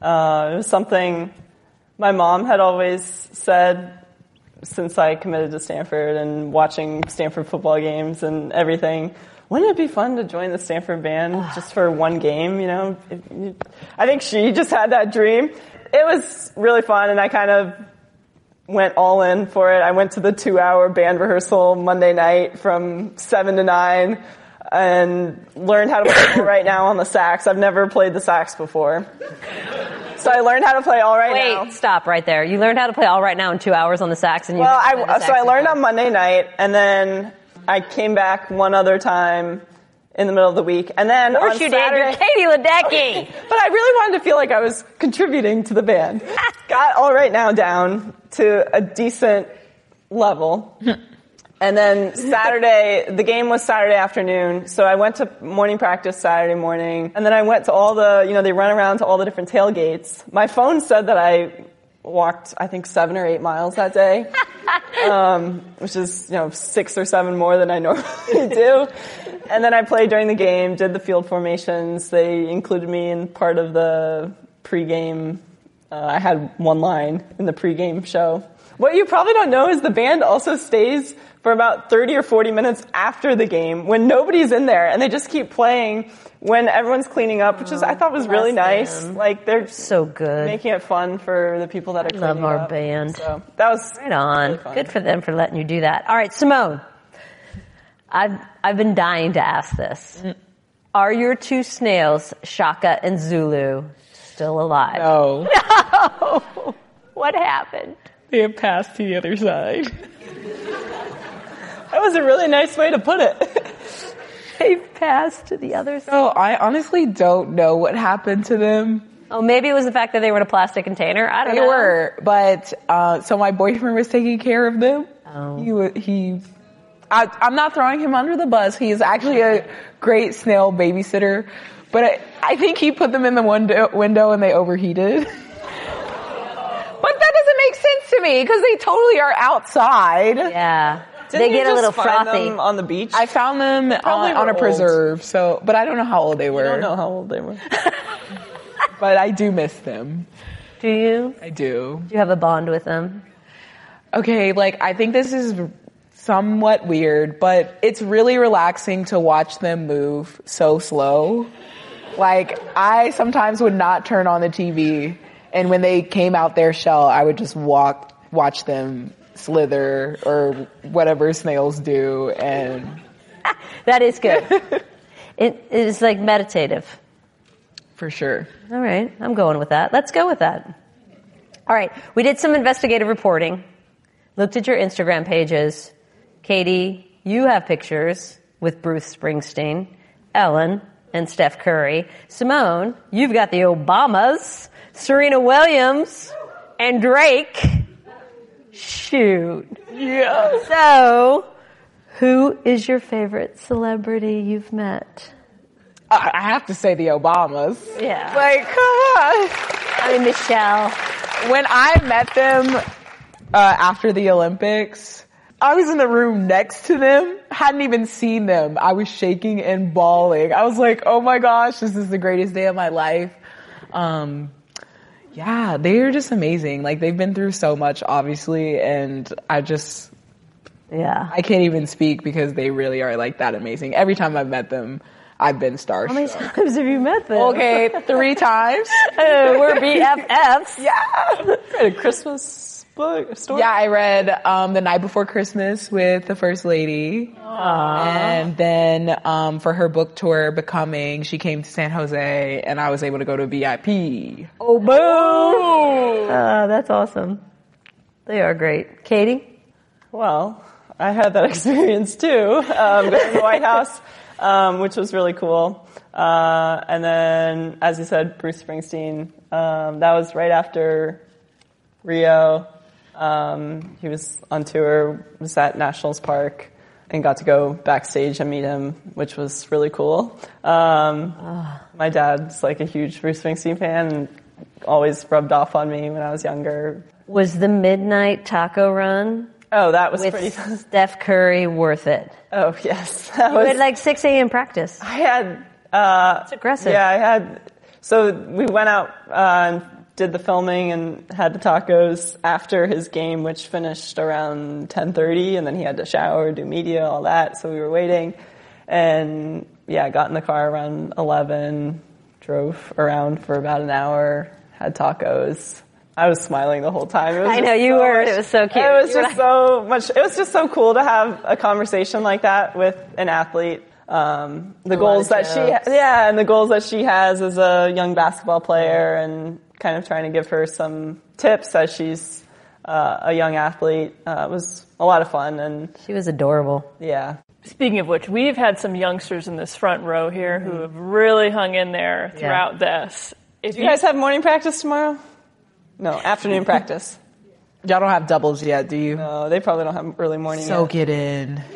Uh, it was something my mom had always said since I committed to Stanford and watching Stanford football games and everything. Wouldn't it be fun to join the Stanford band ah. just for one game? You know, you- I think she just had that dream. It was really fun, and I kind of went all in for it. I went to the two hour band rehearsal Monday night from seven to nine and learned how to play right now on the sax. I've never played the sax before. So I learned how to play all right Wait, now. Wait, stop right there. You learned how to play all right now in two hours on the sax, and you Well, I, so I learned on Monday night and then I came back one other time in the middle of the week. And then Of course on you Saturday, did. You're Katie Ledecky. [LAUGHS] But I really wanted to feel like I was contributing to the band. [LAUGHS] Got all right now down to a decent level. And then Saturday, the game was Saturday afternoon, so I went to morning practice Saturday morning, and then I went to all the, you know, they run around to all the different tailgates. My phone said that I walked, I think, seven or eight miles that day, [LAUGHS] um, which is, you know, six or seven more than I normally do. And then I played during the game, did the field formations. They included me in part of the pregame. Uh, I had one line in the pregame show. What you probably don't know is the band also stays for about 30 or 40 minutes after the game when nobody's in there and they just keep playing when everyone's cleaning up, which is, I thought was oh, really nice. Like they're So good. making it fun for the people that are cleaning Love cleaning our up. band. So that was Right on. fun. Good for them for letting you do that. All right, Simone. I've I've been dying to ask this. Are your two snails, Shaka and Zulu, still alive? No. [LAUGHS] No. What happened? They have passed to the other side. That was a really nice way to put it. [LAUGHS] They passed to the other side. Oh, I honestly don't know what happened to them. Oh, maybe it was the fact that they were in a plastic container. I don't They know. They were, but uh, so my boyfriend was taking care of them. Oh. He he. I, I'm not throwing him under the bus. He is actually a great snail babysitter, but I, I think he put them in the window, window and they overheated. [LAUGHS] but that doesn't to me because they totally are outside. Yeah. Didn't they you get a just little find frothy. them on the beach. I found them on, uh, on a old. preserve, so but I don't know how old they were. I don't know how old they were. [LAUGHS] but I do miss them. Do you? I do. Do you have a bond with them? Okay, like I think this is somewhat weird, but it's really relaxing to watch them move so slow. Like I sometimes would not turn on the TV and when they came out their shell, I would just walk watch them slither or whatever snails do and [LAUGHS] That is good. [LAUGHS] it is like meditative. for sure. All right, I'm going with that. Let's go with that. All right, we did some investigative reporting, looked at your Instagram pages. Katie, you have pictures with Bruce Springsteen, Ellen, and Steph Curry. Simone, you've got the Obamas, Serena Williams, and Drake. Shoot. Yeah. So, who is your favorite celebrity you've met? I I have to say the Obamas. Yeah. Like, come on. I mean, Michelle. when I met them uh, after the Olympics, I was in the room next to them, hadn't even seen them. I was shaking and bawling. I was like, oh my gosh, this is the greatest day of my life. Um, yeah, they're just amazing. Like they've been through so much, obviously, and I just, Yeah. I can't even speak because they really are like that amazing. Every time I've met them, I've been starstruck. How many times have you met them? Okay, three [LAUGHS] times. Uh, we're BFFs. Yeah. [LAUGHS] Read a Christmas book story. Yeah, I read um, the night before Christmas with the first lady, and then um, for her book tour, Becoming, she came to San Jose, and I was able to go to VIP. Oh, boom! Uh, that's awesome. They are great. Katie? Well, I had that [LAUGHS] experience too, um, going to the White House, um, which was really cool. Uh, and then, as you said, Bruce Springsteen. Um, that was right after Rio. Um, he was on tour, was at Nationals Park, and got to go backstage and meet him, which was really cool. Um, My dad's like a huge Bruce Springsteen fan, and always rubbed off on me when I was younger. Was the midnight taco run Oh, that was with pretty fun. Steph Curry worth it? Oh, yes. [LAUGHS] That You was, had like 6 a.m. practice. I had, uh, It's aggressive. yeah, I had, so we went out, uh, did the filming and had the tacos after his game, which finished around 10.30 and then he had to shower, do media, all that. So we were waiting and yeah, got in the car around 11, drove around for about an hour, had tacos. I was smiling the whole time. It was I know, you so were. much- It was so cute. It was just so much. It was just so cool to have a conversation like that with an athlete. Um, the goals that she, jokes. yeah, and the goals that she has as a young basketball player, and kind of trying to give her some tips as she's uh, a young athlete. Uh, it was a lot of fun, and She was adorable. yeah, Speaking of which, we've had some youngsters in this front row here who have really hung in there throughout this. If do you guys have morning practice tomorrow? No, afternoon [LAUGHS] practice. Y'all don't have doubles yet, do you? No, they probably don't have early morning. Soak yet. it in. [LAUGHS]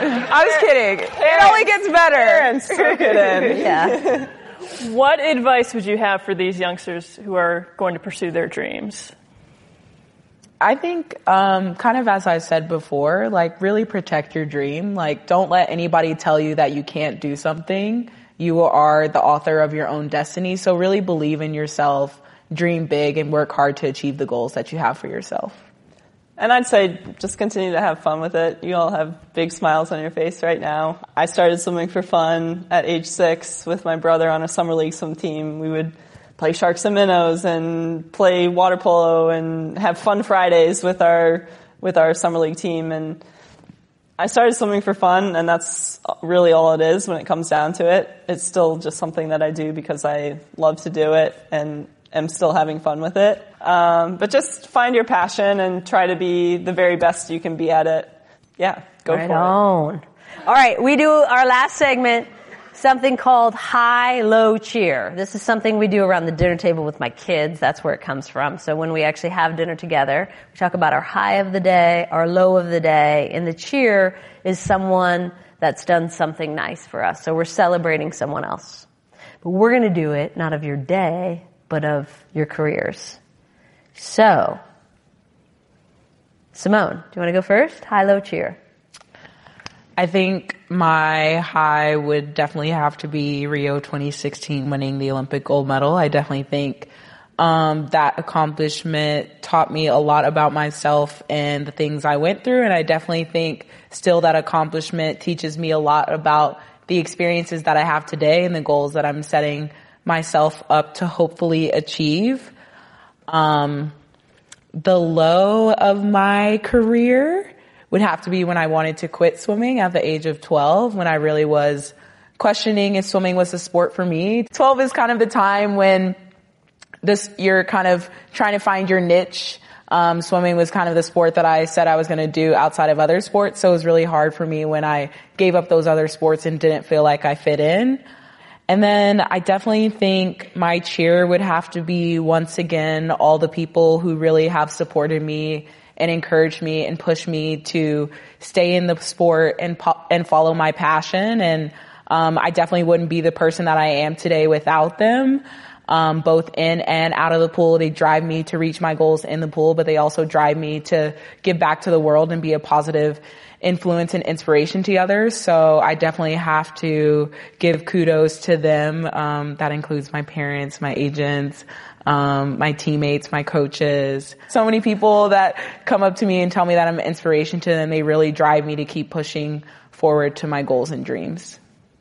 I was kidding. It only gets better. And soak it in. [LAUGHS] Yeah. What advice would you have for these youngsters who are going to pursue their dreams? I think, um, kind of as I said before, like really protect your dream. Like don't let anybody tell you that you can't do something. You are the author of your own destiny. So really believe in yourself, dream big and work hard to achieve the goals that you have for yourself. And I'd say just continue to have fun with it. You all have big smiles on your face right now. I started swimming for fun at age six with my brother on a summer league swim team. We would play sharks and minnows and play water polo and have fun Fridays with our with our summer league team. And I started swimming for fun, and that's really all it is when it comes down to it. It's still just something that I do because I love to do it and am still having fun with it. Um, but just find your passion and try to be the very best you can be at it. Yeah, go Right for it. All right, we do our last segment something called high-low cheer. This is something we do around the dinner table with my kids. That's where it comes from. So when we actually have dinner together, we talk about our high of the day, our low of the day, and the cheer is someone that's done something nice for us. So we're celebrating someone else. But we're going to do it not of your day, but of your careers. So, Simone, do you want to go first? High, low, cheer. I think my high would definitely have to be Rio 2016 winning the Olympic gold medal. I definitely think um, that accomplishment taught me a lot about myself and the things I went through. And I definitely think still that accomplishment teaches me a lot about the experiences that I have today and the goals that I'm setting myself up to hopefully achieve. Um, the low of my career would have to be when I wanted to quit swimming at the age of 12 when I really was questioning if swimming was a sport for me. 12 is kind of the time when this, you're kind of trying to find your niche. Um, swimming was kind of the sport that I said I was going to do outside of other sports. So it was really hard for me when I gave up those other sports and didn't feel like I fit in. And then I definitely think my cheer would have to be once again all the people who really have supported me and encouraged me and pushed me to stay in the sport and po- and follow my passion. And um, I definitely wouldn't be the person that I am today without them. Um, both in and out of the pool, they drive me to reach my goals in the pool, but they also drive me to give back to the world and be a positive influence and inspiration to others. So I definitely have to give kudos to them. Um, that includes my parents, my agents, um, my teammates, my coaches. So many people that come up to me and tell me that I'm an inspiration to them. They really drive me to keep pushing forward to my goals and dreams.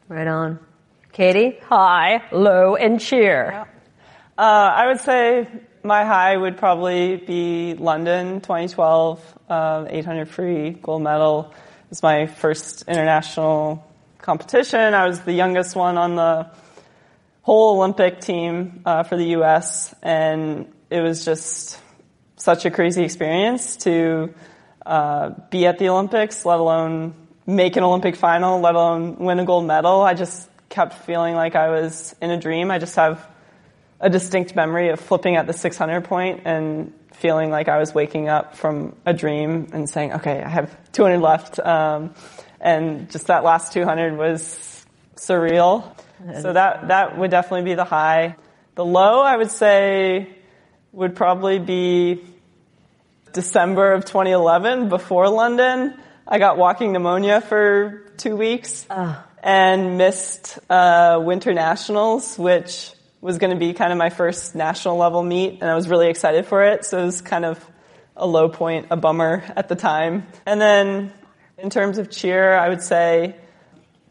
Right on. Katie, high, low, and cheer. Uh, I would say my high would probably be London 2012, uh, 800 free gold medal. It was my first international competition. I was the youngest one on the whole Olympic team uh, for the U.S., and it was just such a crazy experience to uh, be at the Olympics, let alone make an Olympic final, let alone win a gold medal. I just kept feeling like I was in a dream. I just have a distinct memory of flipping at the 600 point and feeling like I was waking up from a dream and saying, okay, I have 200 left. Um, and just that last 200 was surreal. So that, that would definitely be the high. The low, I would say, would probably be December of 2011 before London. I got walking pneumonia for two weeks and missed uh, Winter Nationals, which was going to be kind of my first national level meet, and I was really excited for it. So it was kind of a low point, a bummer at the time. And then in terms of cheer, I would say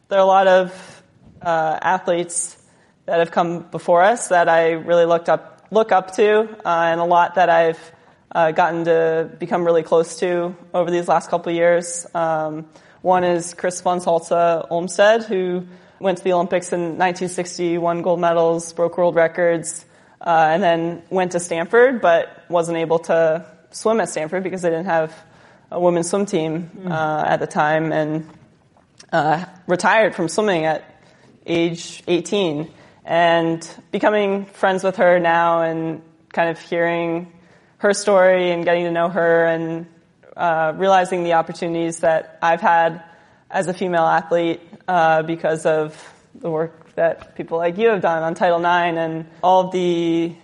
there are a lot of uh, athletes that have come before us that I really looked up look up to, uh, and a lot that I've uh, gotten to become really close to over these last couple of years. Um, one is Chris von Saltza Olmsted, who went to the Olympics in 1960, won gold medals, broke world records, uh, and then went to Stanford, but wasn't able to swim at Stanford because they didn't have a women's swim team uh, at the time, and uh, retired from swimming at age 18. And becoming friends with her now and kind of hearing her story and getting to know her and uh, realizing the opportunities that I've had as a female athlete uh, because of the work that people like you have done on Title IX and all of the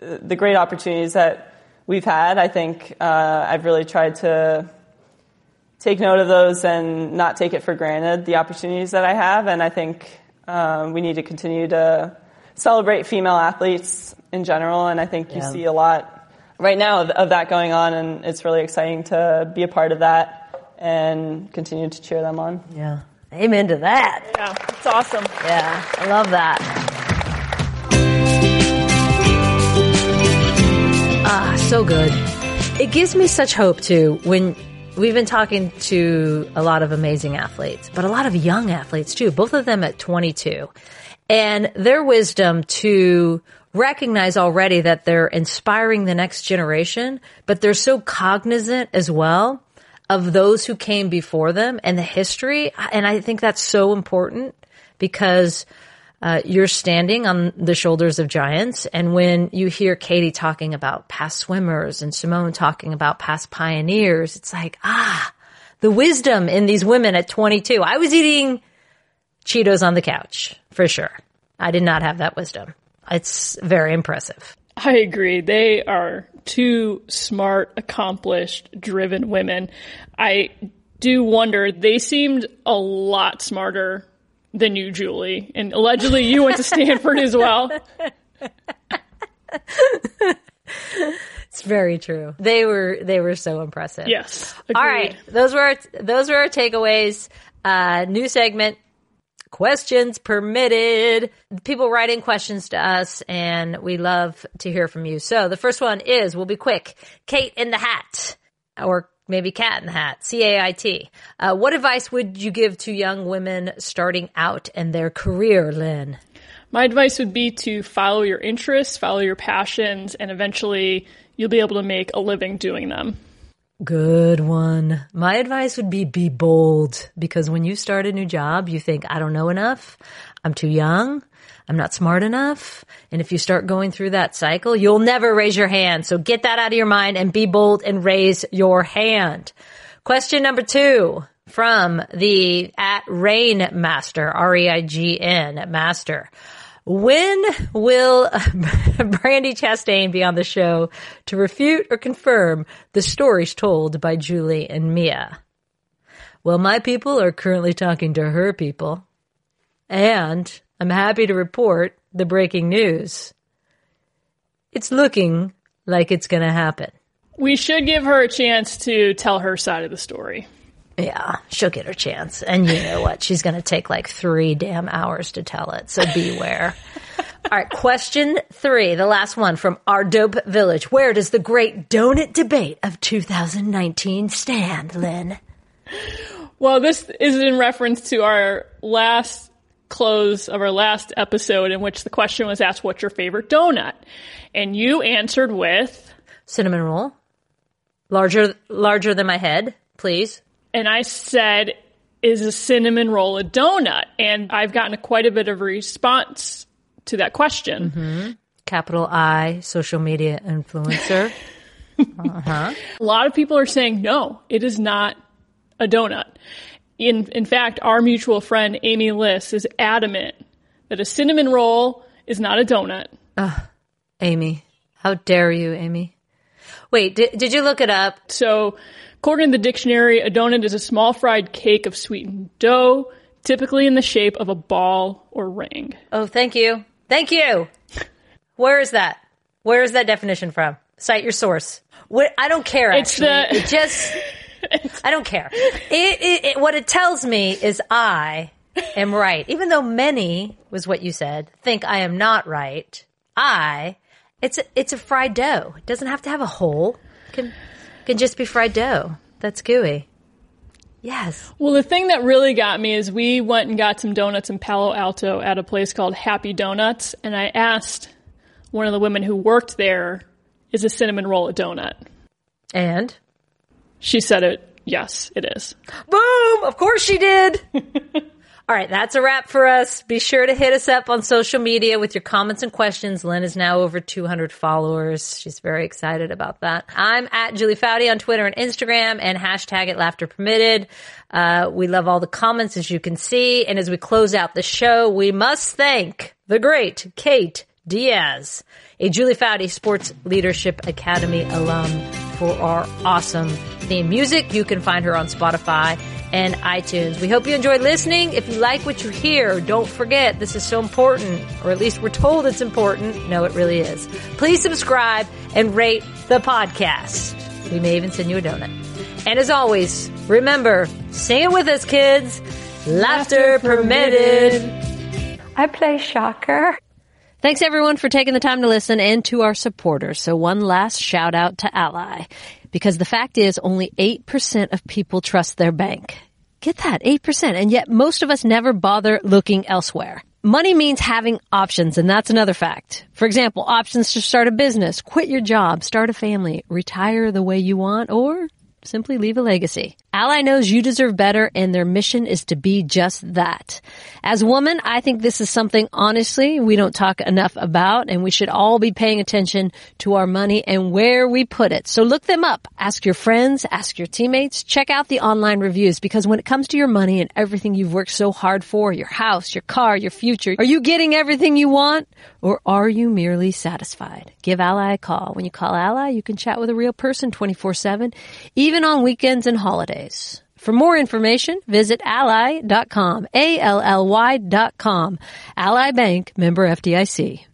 the great opportunities that we've had. I think uh, I've really tried to take note of those and not take it for granted the opportunities that I have. And I think um, we need to continue to celebrate female athletes in general. And I think you Yeah. see a lot right now of, of that going on, and it's really exciting to be a part of that and continue to cheer them on. Yeah. Amen to that. Yeah, it's awesome. Yeah, I love that. Ah, so good. It gives me such hope too when we've been talking to a lot of amazing athletes, but a lot of young athletes too, both of them at 22. And their wisdom to recognize already that they're inspiring the next generation, but they're so cognizant as well of those who came before them and the history. And I think that's so important because uh, you're standing on the shoulders of giants. And when you hear Katie talking about past swimmers and Simone talking about past pioneers, it's like, ah, the wisdom in these women at 22. I was eating Cheetos on the couch for sure. I did not have that wisdom. It's very impressive. I agree. They are two smart, accomplished, driven women. I do wonder, they seemed a lot smarter than you, Julie. And allegedly you went to Stanford as well. [LAUGHS] It's very true. They were they were so impressive. Yes. All agreed. right, those were our, those were our takeaways. Uh, new segment. Questions permitted. People write in questions to us, and we love to hear from you. So the first one is, we'll be quick. Kate in the hat, or maybe Cat in the Hat. C A I T. Uh, what advice would you give to young women starting out in their career, Lynn? My advice would be to follow your interests, follow your passions, and eventually you'll be able to make a living doing them. Good one. My advice would be be bold because when you start a new job, you think, I don't know enough. I'm too young. I'm not smart enough. And if you start going through that cycle, you'll never raise your hand. So get that out of your mind and be bold and raise your hand. Question number two from the at Rain Master, R-E-I-G-N Master. When will [LAUGHS] Brandi Chastain be on the show to refute or confirm the stories told by Julie and Mia? Well, my people are currently talking to her people. And I'm happy to report the breaking news. It's looking like it's going to happen. We should give her a chance to tell her side of the story. Yeah, she'll get her chance. And you know what? She's going to take like three damn hours to tell it. So beware. All right. Question three, the last one from our dope village. Where does the great donut debate of 2019 stand, Lynn? Well, this is in reference to our last close of our last episode in which the question was asked, what's your favorite donut? And you answered with, Cinnamon roll. Larger, larger than my head, please. And I said, is a cinnamon roll a donut? And I've gotten a, quite a bit of response to that question. Mm-hmm. Capital I, social media influencer. [LAUGHS] A lot of people are saying, no, it is not a donut. In, in fact, our mutual friend, Amy Liss, is adamant that a cinnamon roll is not a donut. Amy. How dare you, Amy? Wait, did, did you look it up? So, according to the dictionary, a donut is a small fried cake of sweetened dough, typically in the shape of a ball or ring. Oh, thank you. Thank you. Where is that? Where is that definition from? Cite your source. What, I don't care. It's Actually, the- it just. [LAUGHS] I don't care. It, it, it, what it tells me is I am right, even though many was what you said think I am not right. I, it's a, it's a fried dough. It doesn't have to have a hole. It can can just be fried dough. That's gooey. Yes. Well, the thing that really got me is we went and got some donuts in Palo Alto at a place called Happy Donuts, and I asked one of the women who worked there, is a cinnamon roll a donut? And She said it, yes, it is. Boom! Of course she did. [LAUGHS] All right, that's a wrap for us. Be sure to hit us up on social media with your comments and questions. Lynn is now over 200 followers. She's very excited about that. I'm at Julie Foudy on Twitter and Instagram and hashtag it laughter permitted. Uh, we love all the comments as you can see. And as we close out the show, we must thank the great Kate Diaz, a Julie Foudy Sports Leadership Academy alum for our awesome theme music. You can find her on Spotify and iTunes. We hope you enjoy listening. If you like what you hear, don't forget this is so important, or at least we're told it's important. No, it really is. Please subscribe and rate the podcast. We may even send you a donut. And as always, remember, sing it with us, kids. Laughter permitted. I play shocker. Thanks everyone for taking the time to listen and to our supporters. So one last shout out to Ally. Because the fact is only 8% of people trust their bank. Get that, 8%. And yet most of us never bother looking elsewhere. Money means having options, and that's another fact. For example, options to start a business, quit your job, start a family, retire the way you want, or Simply leave a legacy. Ally knows you deserve better and their mission is to be just that. As a woman, I think this is something honestly we don't talk enough about and we should all be paying attention to our money and where we put it. So look them up. Ask your friends, ask your teammates, check out the online reviews because when it comes to your money and everything you've worked so hard for, your house, your car, your future, are you getting everything you want or are you merely satisfied? Give Ally a call. When you call Ally, you can chat with a real person 24-7, even on weekends and holidays. For more information, visit ally.com, A-L-L-Y dot com. Ally Bank, member FDIC.